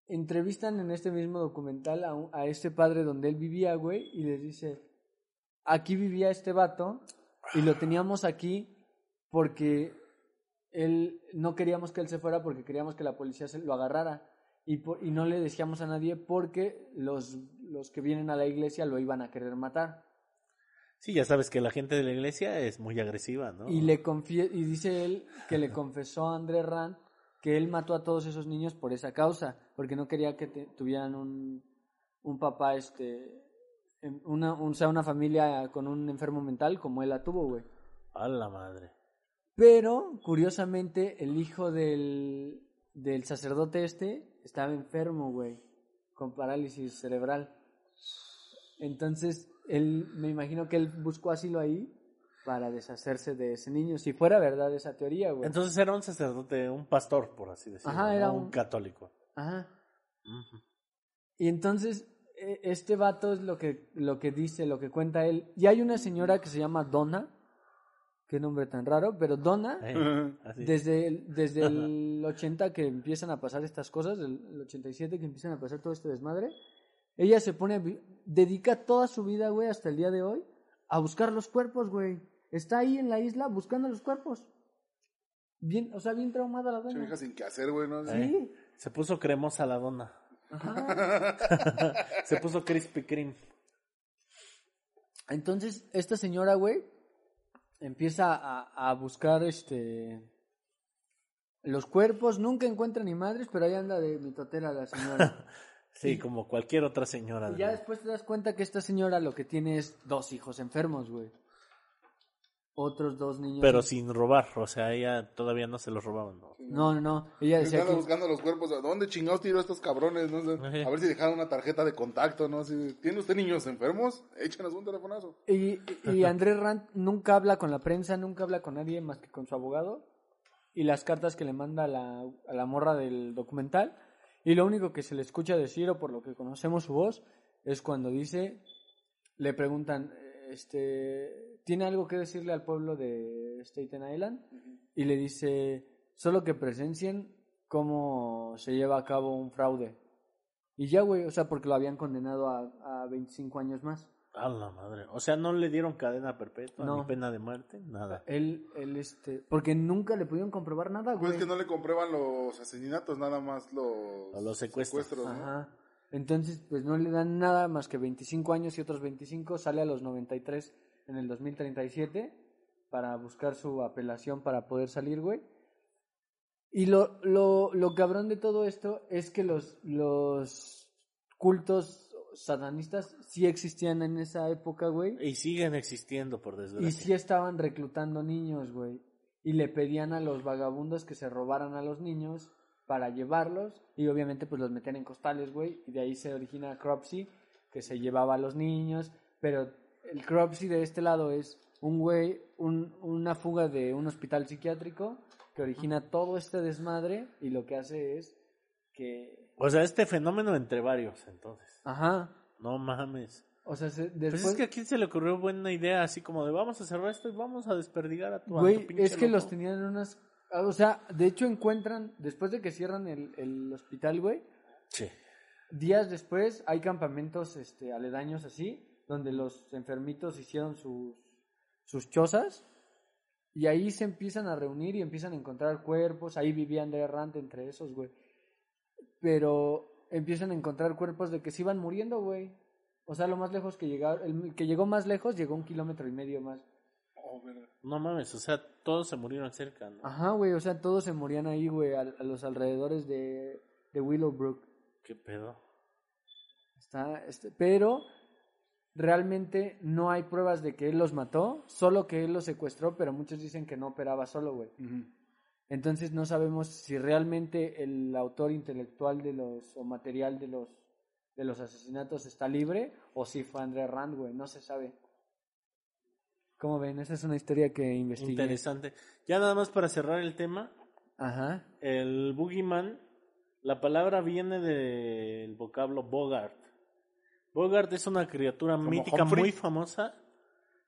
entrevistan en este mismo documental a, un- a este padre donde él vivía, güey, y les dice, aquí vivía este vato y lo teníamos aquí porque él no queríamos que él se fuera porque queríamos que la policía se lo agarrara y, por- y no le decíamos a nadie porque los, los que vienen a la iglesia lo iban a querer matar. Sí, ya sabes que la gente de la iglesia es muy agresiva, ¿no? Y, le confie y dice él que le confesó a André Rand que él mató a todos esos niños por esa causa, porque no quería que te- tuvieran un, un papá, este, una, un, sea, una familia con un enfermo mental como él la tuvo, güey. A la madre. Pero, curiosamente, el hijo del, del sacerdote este estaba enfermo, güey, con parálisis cerebral. Entonces, él, me imagino que él buscó asilo ahí para deshacerse de ese niño, si fuera verdad esa teoría, güey. Entonces era un sacerdote, un pastor, por así decirlo. Ajá, era no un- un católico. Ajá. Y entonces, e- este vato es lo que, lo que dice, lo que cuenta él. Y hay una señora que se llama Donna, qué nombre tan raro, pero Donna, Eh, desde el, desde el 80 que empiezan a pasar estas cosas, el, el 87 que empiezan a pasar todo este desmadre, ella se pone, a dedica toda su vida, güey, hasta el día de hoy, a buscar los cuerpos, güey. Está ahí en la isla buscando los cuerpos. Bien, o sea, bien traumada la dona. vieja sin que hacer, güey, ¿no? Sí. Se puso cremosa la dona. Ajá. Se puso Krispy Kreme. Entonces, esta señora, güey, empieza a, a buscar este los cuerpos, nunca encuentra ni madres, pero ahí anda de mitotera la señora. Sí, como cualquier otra señora. y ya de- después te das cuenta que esta señora lo que tiene es dos hijos enfermos, güey. Otros dos niños. Pero sin robar, o sea, ella todavía no se los robaban, ¿no? No, no, no. Ella decía que... buscando los cuerpos. ¿a ¿Dónde chingados tiró estos cabrones? No sé. A ver si dejaron una tarjeta de contacto, ¿no? Así, ¿Tiene usted niños enfermos? Échenos un telefonazo. Y, y Andrés Rand nunca habla con la prensa, nunca habla con nadie más que con su abogado. Y las cartas que le manda a la, a la morra del documental. Y lo único que se le escucha decir, o por lo que conocemos su voz, es cuando dice, le preguntan, este, ¿tiene algo que decirle al pueblo de Staten Island? Y le dice, solo que presencien cómo se lleva a cabo un fraude. Y ya, güey, o sea, porque lo habían condenado a, a 25 años más. A la madre. O sea, no le dieron cadena perpetua, No. ni pena de muerte, nada. Él, él, este, porque nunca le pudieron comprobar nada, Pues güey. es que no le comprueban los asesinatos, nada más los, O los secuestros. ¿no? Ajá. Entonces, pues no le dan nada más que 25 años y otros 25, sale a los 93 en el 2037 para buscar su apelación para poder salir, güey. Y lo, lo, lo cabrón de todo esto es que los, los cultos satanistas sí existían en esa época, güey. Y siguen existiendo, por Y desgracia. sí estaban reclutando niños, güey. Y le pedían a los vagabundos que se robaran a los niños para llevarlos. Y obviamente pues los metían en costales, güey. Y de ahí se origina Cropsy, que se llevaba a los niños. Pero el Cropsy de este lado es un güey, un- una fuga de un hospital psiquiátrico que origina todo este desmadre. Y lo que hace es que... O sea, este fenómeno entre varios, entonces. Ajá. No mames. O sea, se- Pues después... es que a quién se le ocurrió buena idea, así como de vamos a cerrar esto y vamos a desperdigar a tu, a tu Güey, pinche es que loco". los tenían en unas... O sea, de hecho encuentran, después de que cierran el, el hospital, güey, Sí. días después hay campamentos este, aledaños así, donde los enfermitos hicieron sus, sus chozas, y ahí se empiezan a reunir y empiezan a encontrar cuerpos, ahí vivía Andrea Rand entre esos, güey. Pero empiezan a encontrar cuerpos de que se iban muriendo, güey. O sea, lo más lejos que llegaron, el que llegó más lejos llegó un kilómetro y medio más. Oh. No mames, o sea, todos se murieron cerca, ¿no? Ajá, güey, o sea, todos se morían ahí, güey, a, a los alrededores de, de Willowbrook. ¿Qué pedo? Está, este, pero realmente no hay pruebas de que él los mató, solo que él los secuestró, pero muchos dicen que no operaba solo, güey. Entonces no sabemos si realmente el autor intelectual de los, o material de los de los asesinatos está libre o si fue André Rand, güey, no se sabe. ¿Cómo ven? Esa es una historia que investigué. Interesante. Ya nada más para cerrar el tema, Ajá. el boogeyman, la palabra viene del vocablo Bogart. Bogart es una criatura mítica Humphrey? muy famosa.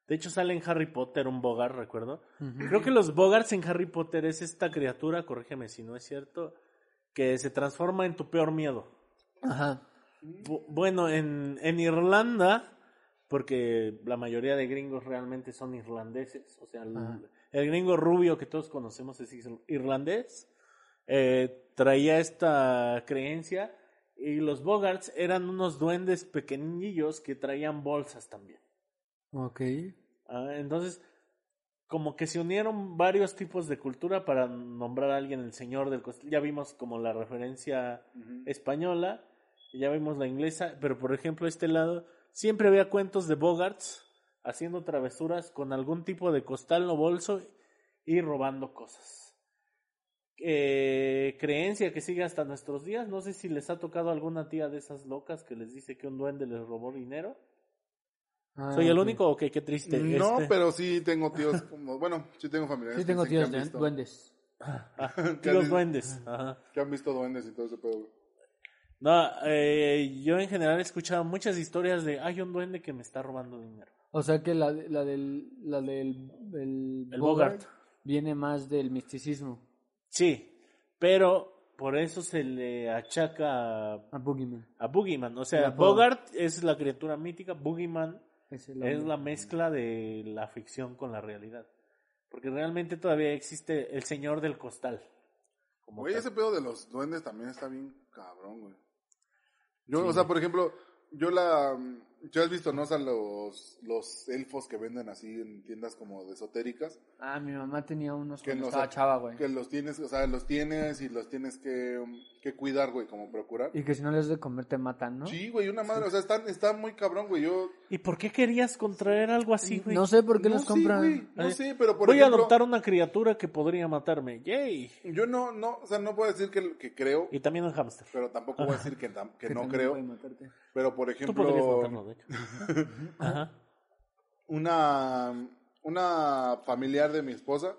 De hecho sale en Harry Potter un Bogart, recuerdo. Creo que los Bogarts en Harry Potter es esta criatura, corrígeme si no es cierto, que se transforma en tu peor miedo. Ajá. Bu- Bueno, en, en Irlanda, porque la mayoría de gringos realmente son irlandeses, o sea, el, gringo rubio que todos conocemos es is- irlandés, eh, traía esta creencia y los Bogarts eran unos duendes pequeñillos que traían bolsas también. Ok. Ah, entonces, como que se unieron varios tipos de cultura para nombrar a alguien el señor del costal. Ya vimos como la referencia española, ya vimos la inglesa, pero por ejemplo este lado siempre había cuentos de Bogarts haciendo travesuras con algún tipo de costal o bolso y robando cosas. Eh, creencia que sigue hasta nuestros días. No sé si les ha tocado alguna tía de esas locas que les dice que un duende les robó dinero. Ah, ¿Soy el único o qué? Qué triste. No, Este- pero sí tengo tíos, como, bueno, sí tengo familiares. Sí tengo dicen que tíos han de visto- duendes. Ah, ¿Qué tíos duendes. Ajá. Que han visto duendes y todo ese pedo. No, eh, yo en general he escuchado muchas historias de hay un duende que me está robando dinero. O sea que la, la del, la del el El Bogart, Bogart. viene más del misticismo. Sí, pero por eso se le achaca a, A Boogeyman. a Boogeyman. O sea. Bogart es la criatura mítica, Boogeyman Es, es la mezcla de la ficción con la realidad. Porque realmente todavía existe el señor del costal. como Güey, tal. ese pedo de los duendes también está bien cabrón, güey. Yo, Sí. o sea, por ejemplo, yo la... ¿Ya has visto, no? O sea, los, los elfos que venden así en tiendas como de esotéricas. Ah, mi mamá tenía unos Que cuando no, o estaba sea, chava, güey. Que los tienes, o sea, los tienes y los tienes que, que cuidar, güey, como procurar. Y que si no les de comer te matan, ¿no? Sí, güey, una madre, o sea, está, está muy cabrón, güey. Yo... ¿Y por qué querías contraer algo así, güey? No sé por qué no, los sí, compran. güey, no sé, pero por Voy a adoptar una criatura que podría matarme. ¡Yay! Yo no, no, o sea, no puedo decir que, que creo, Y también un hámster. pero tampoco voy a decir que, tam- que Que no creo. puede matarte. Pero, por Tú podrías ejemplo, matarlo, hecho. Ajá. una, una familiar de mi esposa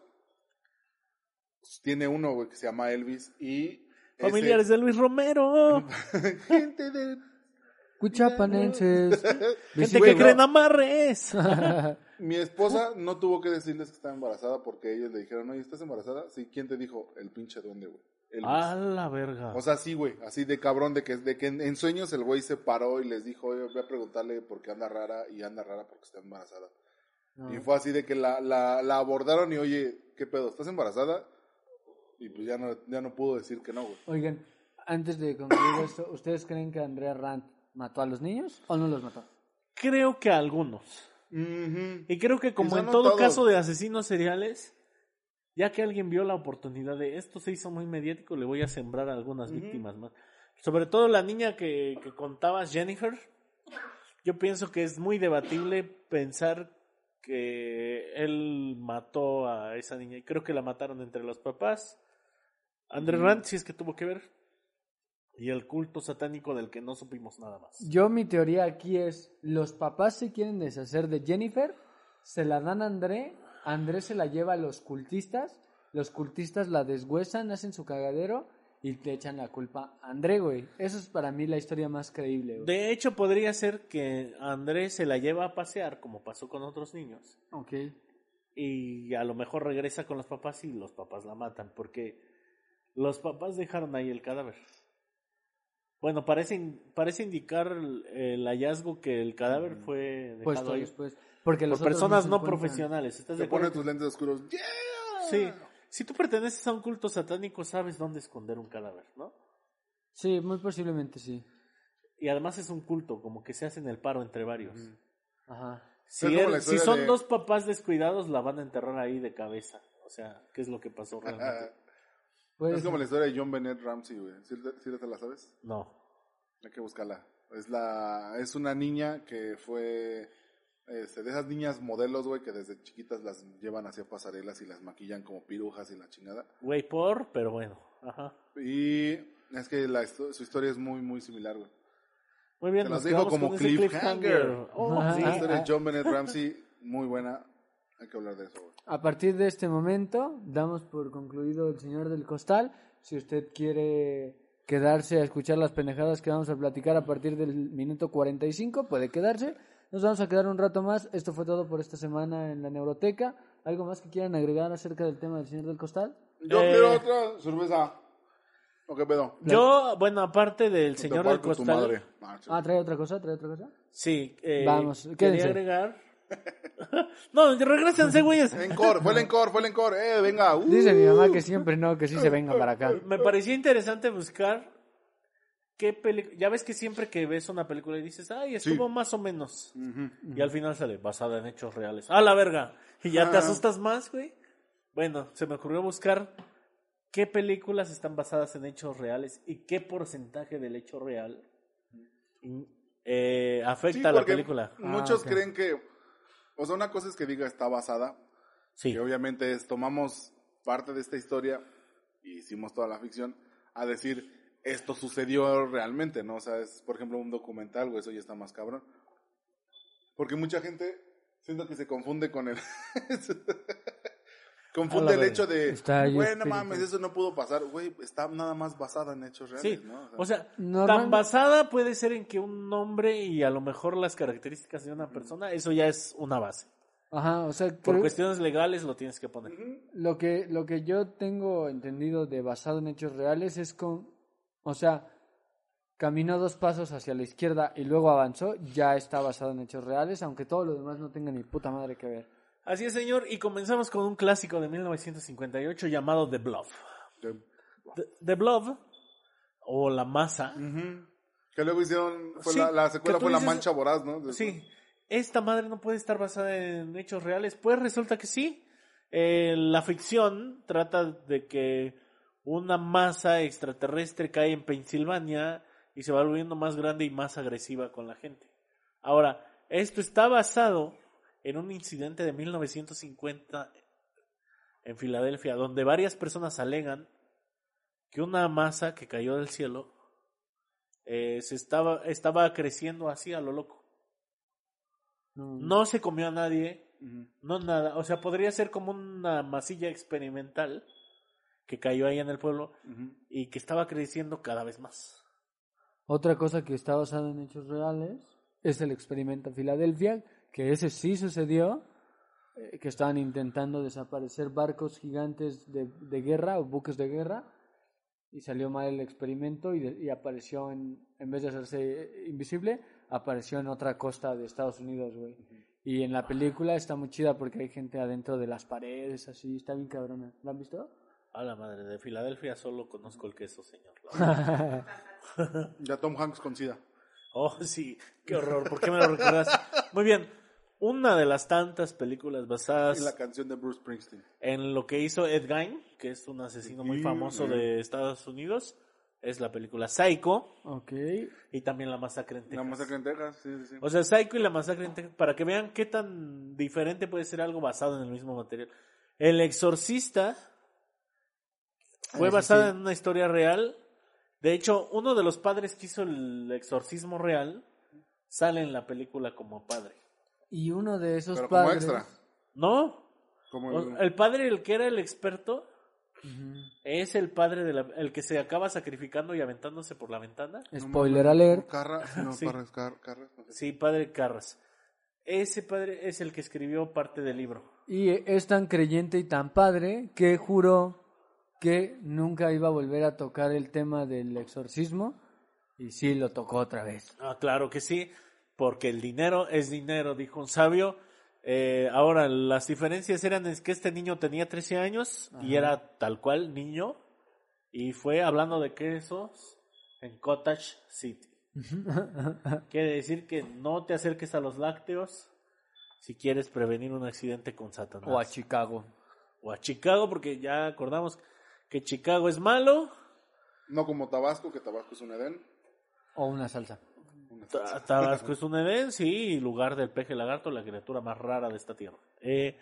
tiene uno, güey, que se llama Elvis y... ese- Familiares de Luis Romero. Gente de... Cuchapanenses. Gente que creen amarres. Mi esposa no tuvo que decirles que estaba embarazada porque ellos le dijeron, oye, ¿estás embarazada? Sí, ¿quién te dijo? El pinche duende, güey. Elvis. A la verga. O sea, sí, güey, así de cabrón, de que, de que en, en sueños el güey se paró y les dijo, oye, voy a preguntarle por qué anda rara y anda rara porque está embarazada. No. Y fue así de que la, la, la abordaron y, oye, ¿qué pedo? ¿Estás embarazada? Y pues ya no, ya no pudo decir que no, güey. Oigan, antes de concluir esto, ¿ustedes creen que Andrea Rand mató a los niños o no los mató? Creo que algunos. Ujú. Y creo que como Quizá en no todo todos. caso de asesinos seriales, ya que alguien vio la oportunidad de esto se hizo muy mediático, le voy a sembrar a algunas víctimas más. Sobre todo la niña que, que contabas, Jennifer. Yo pienso que es muy debatible pensar que él mató a esa niña. Y creo que la mataron entre los papás. André Rand, si es que tuvo que ver. Y el culto satánico del que no supimos nada más. Yo mi teoría aquí es, los papás se quieren deshacer de Jennifer, se la dan a André, André se la lleva a los cultistas, los cultistas la deshuesan, hacen su cagadero y le echan la culpa a André, güey. Eso es para mí la historia más creíble, güey. De hecho, podría ser que Andrés se la lleva a pasear, como pasó con otros niños, Ok. y a lo mejor regresa con los papás y los papás la matan, porque los papás dejaron ahí el cadáver. Bueno, parece, parece indicar el, hallazgo que el cadáver fue dejado Puesto ahí después. Porque los por personas no profesionales. ¿Estás de Te tus lentes oscuros. ¡Yeah! Sí. Si tú perteneces a un culto satánico, sabes dónde esconder un cadáver, ¿no? Sí, muy posiblemente sí. Y además es un culto, como que se hacen el paro entre varios. Ajá. Si, son de- dos papás descuidados, la van a enterrar ahí de cabeza. O sea, ¿qué es lo que pasó realmente? Puede es como la historia de John Bennett Ramsey, güey. ¿Sí, sí te la sabes? No. Hay que buscarla. Es la es una niña que fue este, de esas niñas modelos, güey, que desde chiquitas las llevan hacia pasarelas y las maquillan como pirujas y la chingada. Güey, por, pero bueno. Ajá. Y es que la, su historia es muy, muy similar, güey. Muy bien, Se nos quedamos como cliffhanger. Oh, sí. La historia de John Bennett Ramsey, muy buena. Hay que hablar de eso. güey. A partir de este momento, damos por concluido El Señor del Costal. Si usted quiere quedarse a escuchar las pendejadas que vamos a platicar a partir del minuto 45, puede quedarse. Nos vamos a quedar un rato más. Esto fue todo por esta semana en la Neuroteca. ¿Algo más que quieran agregar acerca del tema del Señor del Costal? Yo Eh. quiero otra cerveza. ¿O qué pedo? Yo, bueno, aparte del Te señor del costal, madre. Ah. Ah, trae otra cosa, trae otra cosa. sí, eh, Vamos, quería quédense. agregar. no, regresense, güeyes. Encore, fue el encore, fue el encore. Eh, venga. uh. Dice mi mamá que siempre no, que sí se venga para acá. Me parecía interesante buscar qué película. Ya ves que siempre que ves una película y dices, ay, estuvo más o menos. Y al final sale basada en hechos reales. ¡A la verga! Y ya te Ah. asustas más, güey. Bueno, se me ocurrió buscar qué películas están basadas en hechos reales y qué porcentaje del hecho real eh, Sí, afecta a la película. Muchos Ah, ok. creen que. O sea, una cosa es que diga está basada. Sí. Que obviamente es tomamos parte de esta historia y hicimos toda la ficción a decir esto sucedió realmente, ¿no? O sea, es por ejemplo un documental, o eso ya está más cabrón. Porque mucha gente siento que se confunde con el A confunde el hecho de Está ahí güey, no espíritu. mames, eso no pudo pasar, güey, está nada más basada en hechos reales, Sí, ¿no? o sea, tan basada puede ser en que un nombre y a lo mejor las características de una persona, eso ya es una base. Ajá, o sea, Por creo- cuestiones legales lo tienes que poner. Lo que, lo que yo tengo entendido de basado en hechos reales es con, o sea, caminó dos pasos hacia la izquierda y luego avanzó, ya está basado en hechos reales, aunque todo lo demás no tenga ni puta madre que ver. Así es, señor, y comenzamos con un clásico de 1958 llamado The Bluff. The, The Bluff, o La Masa. Que luego hicieron, fue Sí, la, secuela fue La Mancha Voraz, ¿no? Después. Sí, esta madre no puede estar basada en hechos reales. Pues resulta que sí. Eh, la ficción trata de que una masa extraterrestre cae en Pensilvania y se va volviendo más grande y más agresiva con la gente. Ahora, esto está basado en un incidente de 1950 en Filadelfia, donde varias personas alegan que una masa que cayó del cielo eh, se estaba, estaba creciendo así a lo loco. No, No se comió a nadie, no nada. O sea, podría ser como una masilla experimental que cayó ahí en el pueblo y que estaba creciendo cada vez más. Otra cosa que está basada en hechos reales es el experimento en Filadelfia, que ese sí sucedió, eh, que estaban intentando desaparecer barcos gigantes de, de guerra o buques de guerra, y salió mal el experimento y, de- y apareció en, en vez de hacerse eh, invisible, apareció en otra costa de Estados Unidos, güey. Y en la película está muy chida porque hay gente adentro de las paredes, así, está bien cabrona. ¿La han visto? A la madre, de Filadelfia solo conozco el queso, señor. Ya Tom Hanks con SIDA. Oh, sí, qué horror. ¿Por qué me lo recuerdas? Muy bien. Una de las tantas películas basadas Y la canción de Bruce Springsteen. en lo que hizo Ed Gein, que es un asesino muy famoso de Estados Unidos, es la película Psycho ok. y también La Masacre en La Texas. masacre en Texas, sí, sí, sí. O sea, Psycho y La Masacre en Texas, para que vean qué tan diferente puede ser algo basado en el mismo material. El Exorcista fue basada sí. en una historia real. De hecho, uno de los padres que hizo el exorcismo real sale en la película como padre. Y uno de esos Pero como padres... extra. ¿No? Como el- El padre, el que era el experto, es el padre de la, el que se acaba sacrificando y aventándose por la ventana. Spoiler alert. Carras, no, Sí. Carras, Car- Carras, no sé. Sí, padre Carras. Ese padre es el que escribió parte del libro. Y es tan creyente y tan padre que juró que nunca iba a volver a tocar el tema del exorcismo. Y sí, lo tocó otra vez. Ah, claro que sí, porque el dinero es dinero, dijo un sabio. Eh, ahora, las diferencias eran es que este niño tenía 13 años y era tal cual niño. Y fue hablando de quesos en Cottage City. Quiere decir que no te acerques a los lácteos si quieres prevenir un accidente con Satanás. O a Chicago. O a Chicago, porque ya acordamos que Chicago es malo. No como Tabasco, que Tabasco es un Edén. O una salsa. Una Tabasco es un Edén, sí, lugar del peje lagarto, la criatura más rara de esta tierra. Eh,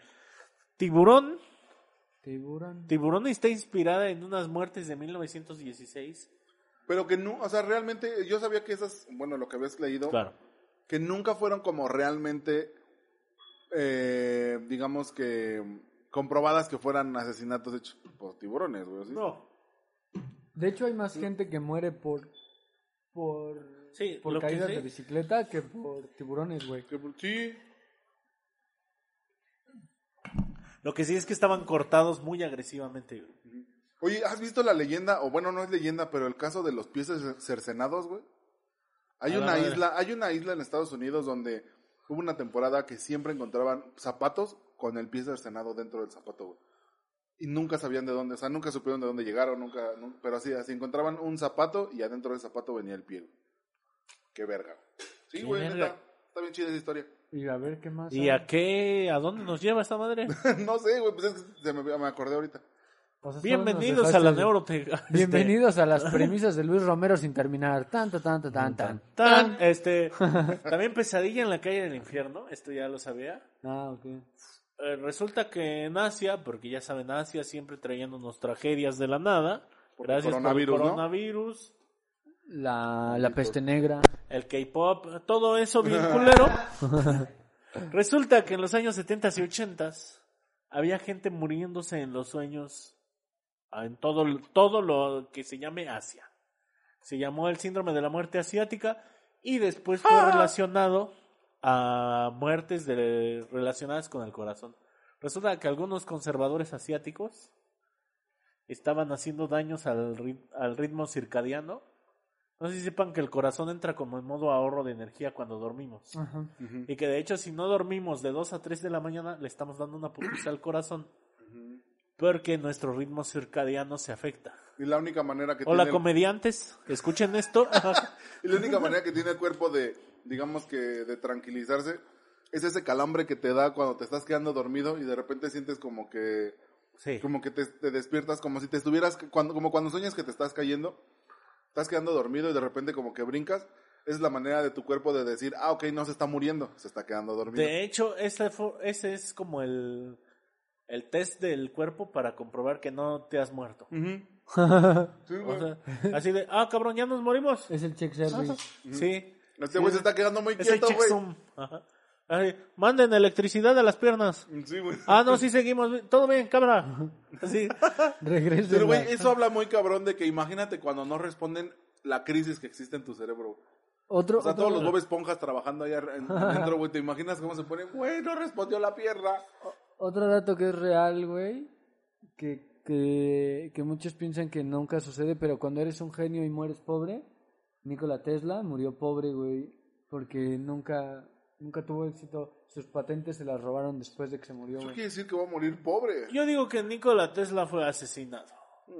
tiburón. Tiburón. Tiburón está inspirada en unas muertes de 1916 Pero que no, o sea, realmente yo sabía que esas, bueno, lo que habías leído, Claro. que nunca fueron como realmente, eh, digamos que comprobadas que fueran asesinatos hechos por tiburones, güey. ¿sí? No. De hecho, hay más gente que muere por por, Sí, por caídas de bicicleta que por tiburones, güey. Que, sí, Lo que sí es que estaban cortados muy agresivamente. güey. Oye, ¿has visto la leyenda? O bueno, no es leyenda, pero el caso de los pies cer- cercenados, güey. Hay A una madre. isla, hay una isla en Estados Unidos donde hubo una temporada que siempre encontraban zapatos con el pie cercenado dentro del zapato, güey. Y nunca sabían de dónde, o sea, nunca supieron de dónde llegaron, nunca, nu- pero así, así encontraban un zapato y adentro del zapato venía el pie. güey. Qué verga. Sí, güey, neta, está bien chida esa historia. Y a ver qué más. ¿Y hay? a qué? ¿A dónde nos lleva esta madre? no sé, güey, pues es que se me, me acordé ahorita. Pues, Bienvenidos a la neuroteca. Este, Bienvenidos a las premisas de Luis Romero sin terminar. Tanto, tanto, tan, tan. Tan, este, también Pesadilla en la calle del infierno, esto ya lo sabía. Ah, ok. Eh, resulta que en Asia, porque ya saben, Asia siempre trayéndonos tragedias de la nada. Por gracias coronavirus, por el ¿no? coronavirus, La, la peste negra. el K-pop, todo eso bien culero. Resulta que en los años 70 y 80 había gente muriéndose en los sueños ah, en todo, todo lo que se llame Asia. Se llamó el síndrome de la muerte asiática y después fue relacionado a muertes de- relacionadas con el corazón. Resulta que algunos conservadores asiáticos estaban haciendo daños al, rit- al ritmo circadiano. No sé si sepan que el corazón entra como en modo ahorro de energía cuando dormimos. Ajá. Y que de hecho si no dormimos de 2 a 3 de la mañana le estamos dando una putiza al corazón. Porque nuestro ritmo circadiano se afecta. Y la única manera que Hola tiene comediantes, escuchen esto. Y la única manera que tiene el cuerpo de, digamos que, de tranquilizarse, es ese calambre que te da cuando te estás quedando dormido y de repente sientes como que, sí. como que te, te despiertas, como si te estuvieras, cuando, como cuando sueñas que te estás cayendo, estás quedando dormido y de repente como que brincas, es la manera de tu cuerpo de decir, ah, ok, no se está muriendo, se está quedando dormido. De hecho, ese, ese es como el, el test del cuerpo para comprobar que no te has muerto. Ujú. Sí, O güey. sea, así de, ah, cabrón, ya nos morimos. Es el check service. Sí. Este güey se está quedando muy quieto, güey. Manden electricidad a las piernas. Sí, güey. Ah, no, sí seguimos. Todo bien, cámara. Así. Regresa. Pero, güey, eso habla muy cabrón de que imagínate cuando no responden la crisis que existe en tu cerebro. Otro, O sea, otro- todos los Bob Esponjas trabajando allá en- adentro, güey. ¿Te imaginas cómo se pone? Güey, no respondió la pierna. Otro dato que es real, güey, que, que, que muchos piensan que nunca sucede, pero cuando eres un genio y mueres pobre, Nikola Tesla murió pobre, güey, porque nunca, nunca tuvo éxito. Sus patentes se las robaron después de que se murió, Eso güey. quiere decir que va a morir pobre. Yo digo que Nikola Tesla fue asesinado.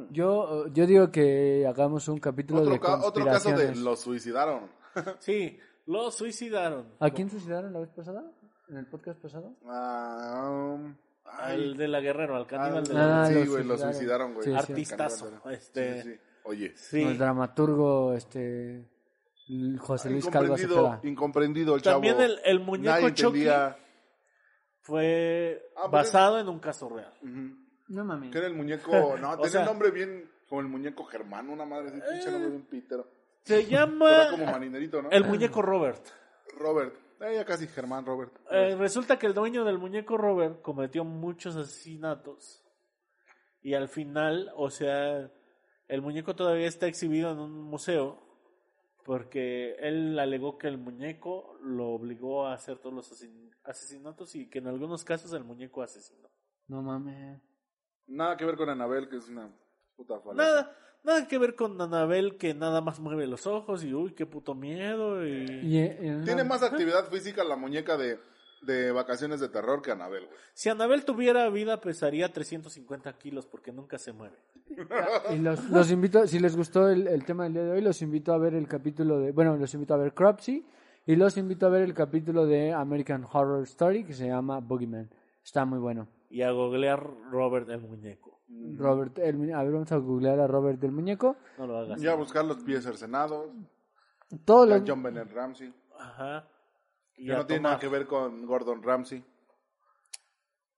Yo, yo digo que hagamos un capítulo de Otro, ca- otro caso de conspiraciones. los suicidaron. Sí, lo suicidaron. ¿A quién suicidaron la vez pasada? ¿En el podcast pasado? Ah, um, ay, Al de la Guerrero, al caníbal ah, de la Ah, sí, güey, lo suicidaron. suicidaron, güey. Sí, sí. Artistazo. Sí, Este, sí, sí. Oye. sí. El dramaturgo, este José Luis Incomprendido, Cepeda. incomprendido el chavo. También el, el muñeco Nadie Chucky entendía. fue Ah, basado en un caso real. No mames. Que era el muñeco. No, tenía sea- un nombre bien. Como el muñeco Germán, una madre así, pinche Eh. nombre bien pítero. Se llama era como marinerito, ¿no? el muñeco Robert. Robert. Eh, ya casi Germán Robert. Eh, resulta que el dueño del muñeco Robert cometió muchos asesinatos. Y al final, o sea, el muñeco todavía está exhibido en un museo. Porque él alegó que el muñeco lo obligó a hacer todos los asesin- asesinatos y que en algunos casos el muñeco asesinó. No mames. Nada que ver con Anabel, que es una puta falacia. Nada, nada que ver con Anabel que nada más mueve los ojos y uy, qué puto miedo. Y... Y, eh, una- Tiene más actividad física la muñeca de, de vacaciones de terror que Anabel, güey. Si Anabel tuviera vida pesaría 350 kilos porque nunca se mueve. Y los, los invito, si les gustó el, el tema del día de hoy, los invito a ver el capítulo de, bueno, los invito a ver Cropsy y los invito a ver el capítulo de American Horror Story que se llama Boogeyman. Está muy bueno. Y a googlear Robert el muñeco. Robert, el, a ver, vamos a googlear a Robert el muñeco. No lo hagas. Ya buscar los pies cercenados. Todo lo, John Bennett Ramsey. Ajá. Y no tiene nada que ver con Gordon Ramsey.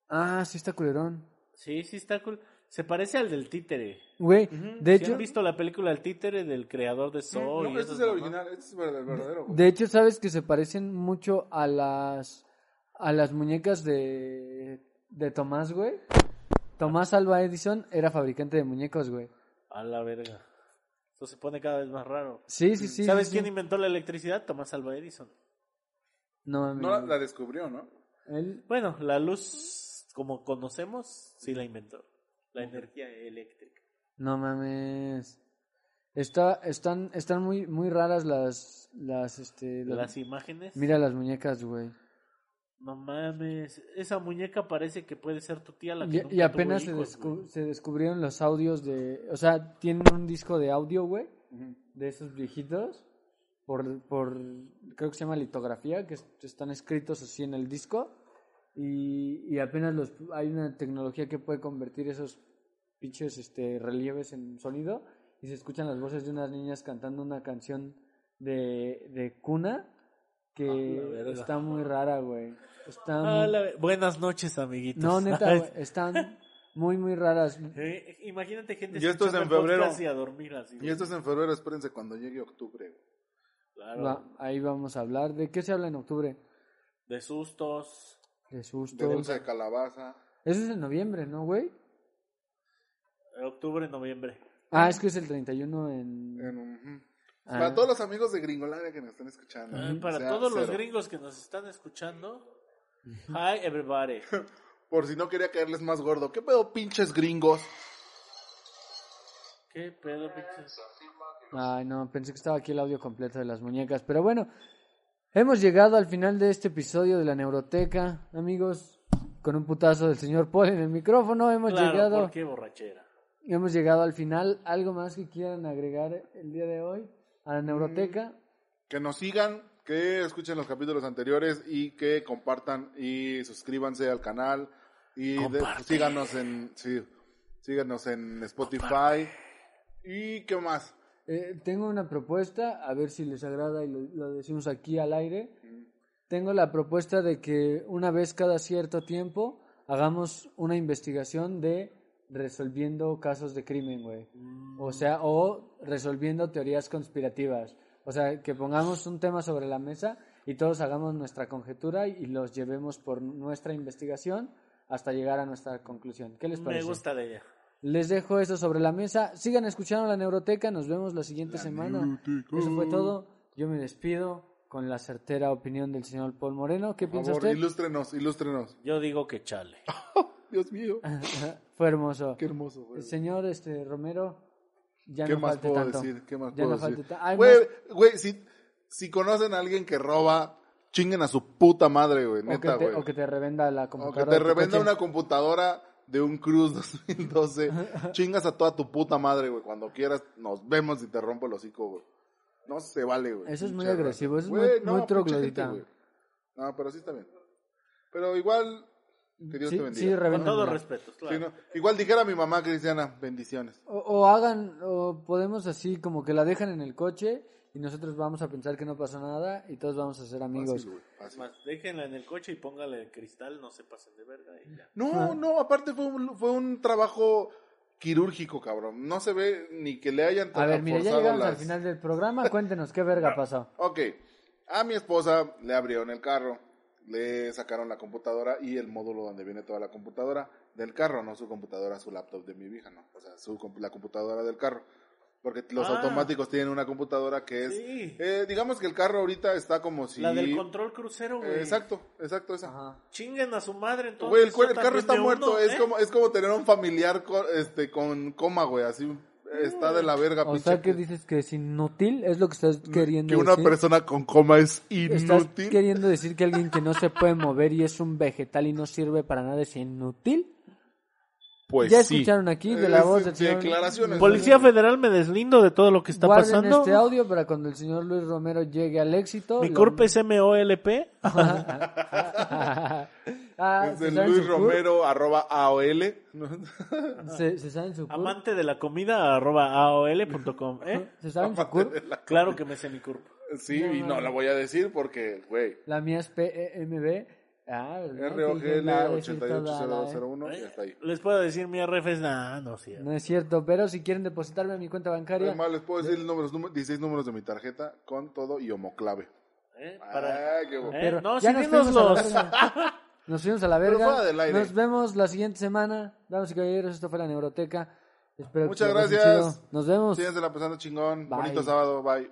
ah, sí está culerón. Sí, sí está cool. Se parece al del títere. Güey, de ¿Sí hecho, han visto la película El títere del creador de Saw? No, y este es el original, este es el verdadero, güey. de hecho, sabes que se parecen mucho a las a las muñecas de de Tomás, güey. Tomás Alba Edison era fabricante de muñecos, güey. A la verga. Esto se pone cada vez más raro. Sí, sí, sí. ¿Sabes sí, quién sí. inventó la electricidad? Tomás Alva Edison. No. No la, la descubrió, ¿no? Él- Bueno, la luz, como conocemos, sí la inventó. La energía eléctrica. No mames. Está, están, están muy, muy raras las, las, este, las- Las imágenes. mira las muñecas, güey. No mames. Esa muñeca parece que puede ser tu tía la que Y, nunca y apenas se, tuvo hijos, descu- güey. se descubrieron los audios de, o sea, tienen un disco de audio, güey, de esos viejitos, por, por, creo que se llama litografía, que est- están escritos así en el disco, y, y apenas los, hay una tecnología que puede convertir esos pinches, este, relieves en sonido, y se escuchan las voces de unas niñas cantando una canción de, de cuna, Ah, que verga. está muy rara, güey. Está Ah, muy- Buenas noches, amiguitos. no, neta, güey, están muy, muy raras. Eh, imagínate gente Y esto es en febrero. y a dormir así. Y esto es en febrero, espérense cuando llegue octubre. güey. Claro. Va, ahí vamos a hablar. ¿De qué se habla en octubre? De sustos. De De sustos. dulce de calabaza. Eso es en noviembre, ¿no, güey? Octubre, noviembre. Ah, es que es el 31 en... en un-. Ah. Para todos los amigos de Gringolandia que nos están escuchando. Eh, Para sea todos los gringos que nos están escuchando. Hi, everybody. Por si no quería caerles más gordo. ¿Qué pedo, pinches gringos? ¿Qué pedo, pinches? Ay, no, pensé que estaba aquí el audio completo de las muñecas. Pero bueno, hemos llegado al final de este episodio de la Neuroteca, amigos. Con un putazo del señor Paul en el micrófono, hemos Claro, llegado... ¿por qué borrachera? Hemos llegado al final. ¿Algo más que quieran agregar el día de hoy a la Neuroteca? Que nos sigan, que escuchen los capítulos anteriores y que compartan y suscríbanse al canal. Y de- síganos en sí, síganos en Spotify. ¿Y qué más? Eh, tengo una propuesta, a ver si les agrada y lo, lo decimos aquí al aire. Tengo la propuesta de que una vez cada cierto tiempo hagamos una investigación de resolviendo casos de crimen, güey. O sea, o resolviendo teorías conspirativas. O sea, que pongamos un tema sobre la mesa y todos hagamos nuestra conjetura y los llevemos por nuestra investigación hasta llegar a nuestra conclusión. ¿Qué les parece? Me gusta de ella. Les dejo eso sobre la mesa. Sigan escuchando la Neuroteca. Nos vemos la siguiente semana. Eso fue todo. Yo me despido con la certera opinión del señor Paul Moreno. ¿Qué Por piensa favor, usted? ilústrenos, ilústrenos. Yo digo que chale. Dios mío, fue hermoso. qué hermoso. güey. El señor este Romero, ya ¿Qué no más falte puedo tanto. decir? ¿Qué más Ya puedo no decir? Güey, más- güey, si, si conocen a alguien que roba, chinguen a su puta madre, güey, o, que neta, te, güey. o que te revenda la O que computadora. te revenda una computadora de un Cruz 2012. Chingas a toda tu puta madre, güey. Cuando quieras, nos vemos y te rompo el hocico, güey. No se vale, güey. Eso es muy Pinche agresivo, eso es muy- no, muy troglodita. gente. No, pero sí está bien. Pero igual, que Dios Sí, te bendiga. sí, Con todo respeto, claro. Sí, no. Igual dijera mi mamá cristiana, bendiciones. o, o hagan, o podemos así como que la dejan en el coche y nosotros vamos a pensar que no pasó nada y todos vamos a ser amigos. Fácil, güey, fácil. Más, déjenla en el coche y póngale el cristal, no se pasen de verga y ya. No, no, aparte fue un, fue un trabajo quirúrgico, cabrón. No se ve ni que le hayan A ver, mira, ya llegamos al final del programa. Cuéntenos qué verga pasó. Ok, a mi esposa le abrieron el carro, le sacaron la computadora y el módulo donde viene toda la computadora del carro, no su computadora, su laptop de mi hija, no, o sea, su, compu- la computadora del carro. Porque los Ah. automáticos tienen una computadora que es, Sí. eh, digamos que el carro ahorita está como si... La del control crucero, güey. Eh, exacto, exacto, esa. Ajá. Chinguen a su madre entonces. Güey, el, carro está muerto, uno, es, ¿eh? como, es como tener un familiar con, este, con coma, güey, así está de la verga. O pinche sea que dices que es inútil, es lo que estás queriendo que una decir. persona con coma es Estás inútil. queriendo decir que alguien que no se puede mover y es un vegetal y no sirve para nada es inútil. Pues ya sí. escucharon aquí de la Es- voz del señor. declaraciones. Policía Federal, me deslindo de todo lo que está Guarden pasando. este audio para cuando el señor Luis Romero llegue al éxito. Mi lo- CURP es MOLP. Ah, Es ¿se de Luis su? Romero, arroba AOL. ¿no? ¿Se, se saben su CURP? Amante de la comida, arroba AOL.com. ¿eh? ¿Se saben su CURP? Claro que me sé mi CURP. Sí, y no la voy a decir porque, güey. La mía es PEMB Ah. ROGL Que va a decir toda la- 880201 y hasta ahí. Les puedo decir mi RF es nada, no, sí. No es cierto, pero si quieren depositarme a mi cuenta bancaria, Además, les puedo decir el número, 16 números de mi tarjeta con todo y homoclave. ¿Eh? Para- Ah, qué bueno. ¿Eh? pero No, ya sí, nos fuimos a la los- verga. Nos fuimos a la Pero verga. fuera del aire. Nos vemos la siguiente semana. Damas y caballeros, esto fue la Neuroteca. Espero Muchas que se la pasen gracias. chido. Nos vemos. Síganse la pasando chingón. Bye. Bonito sábado. Bye.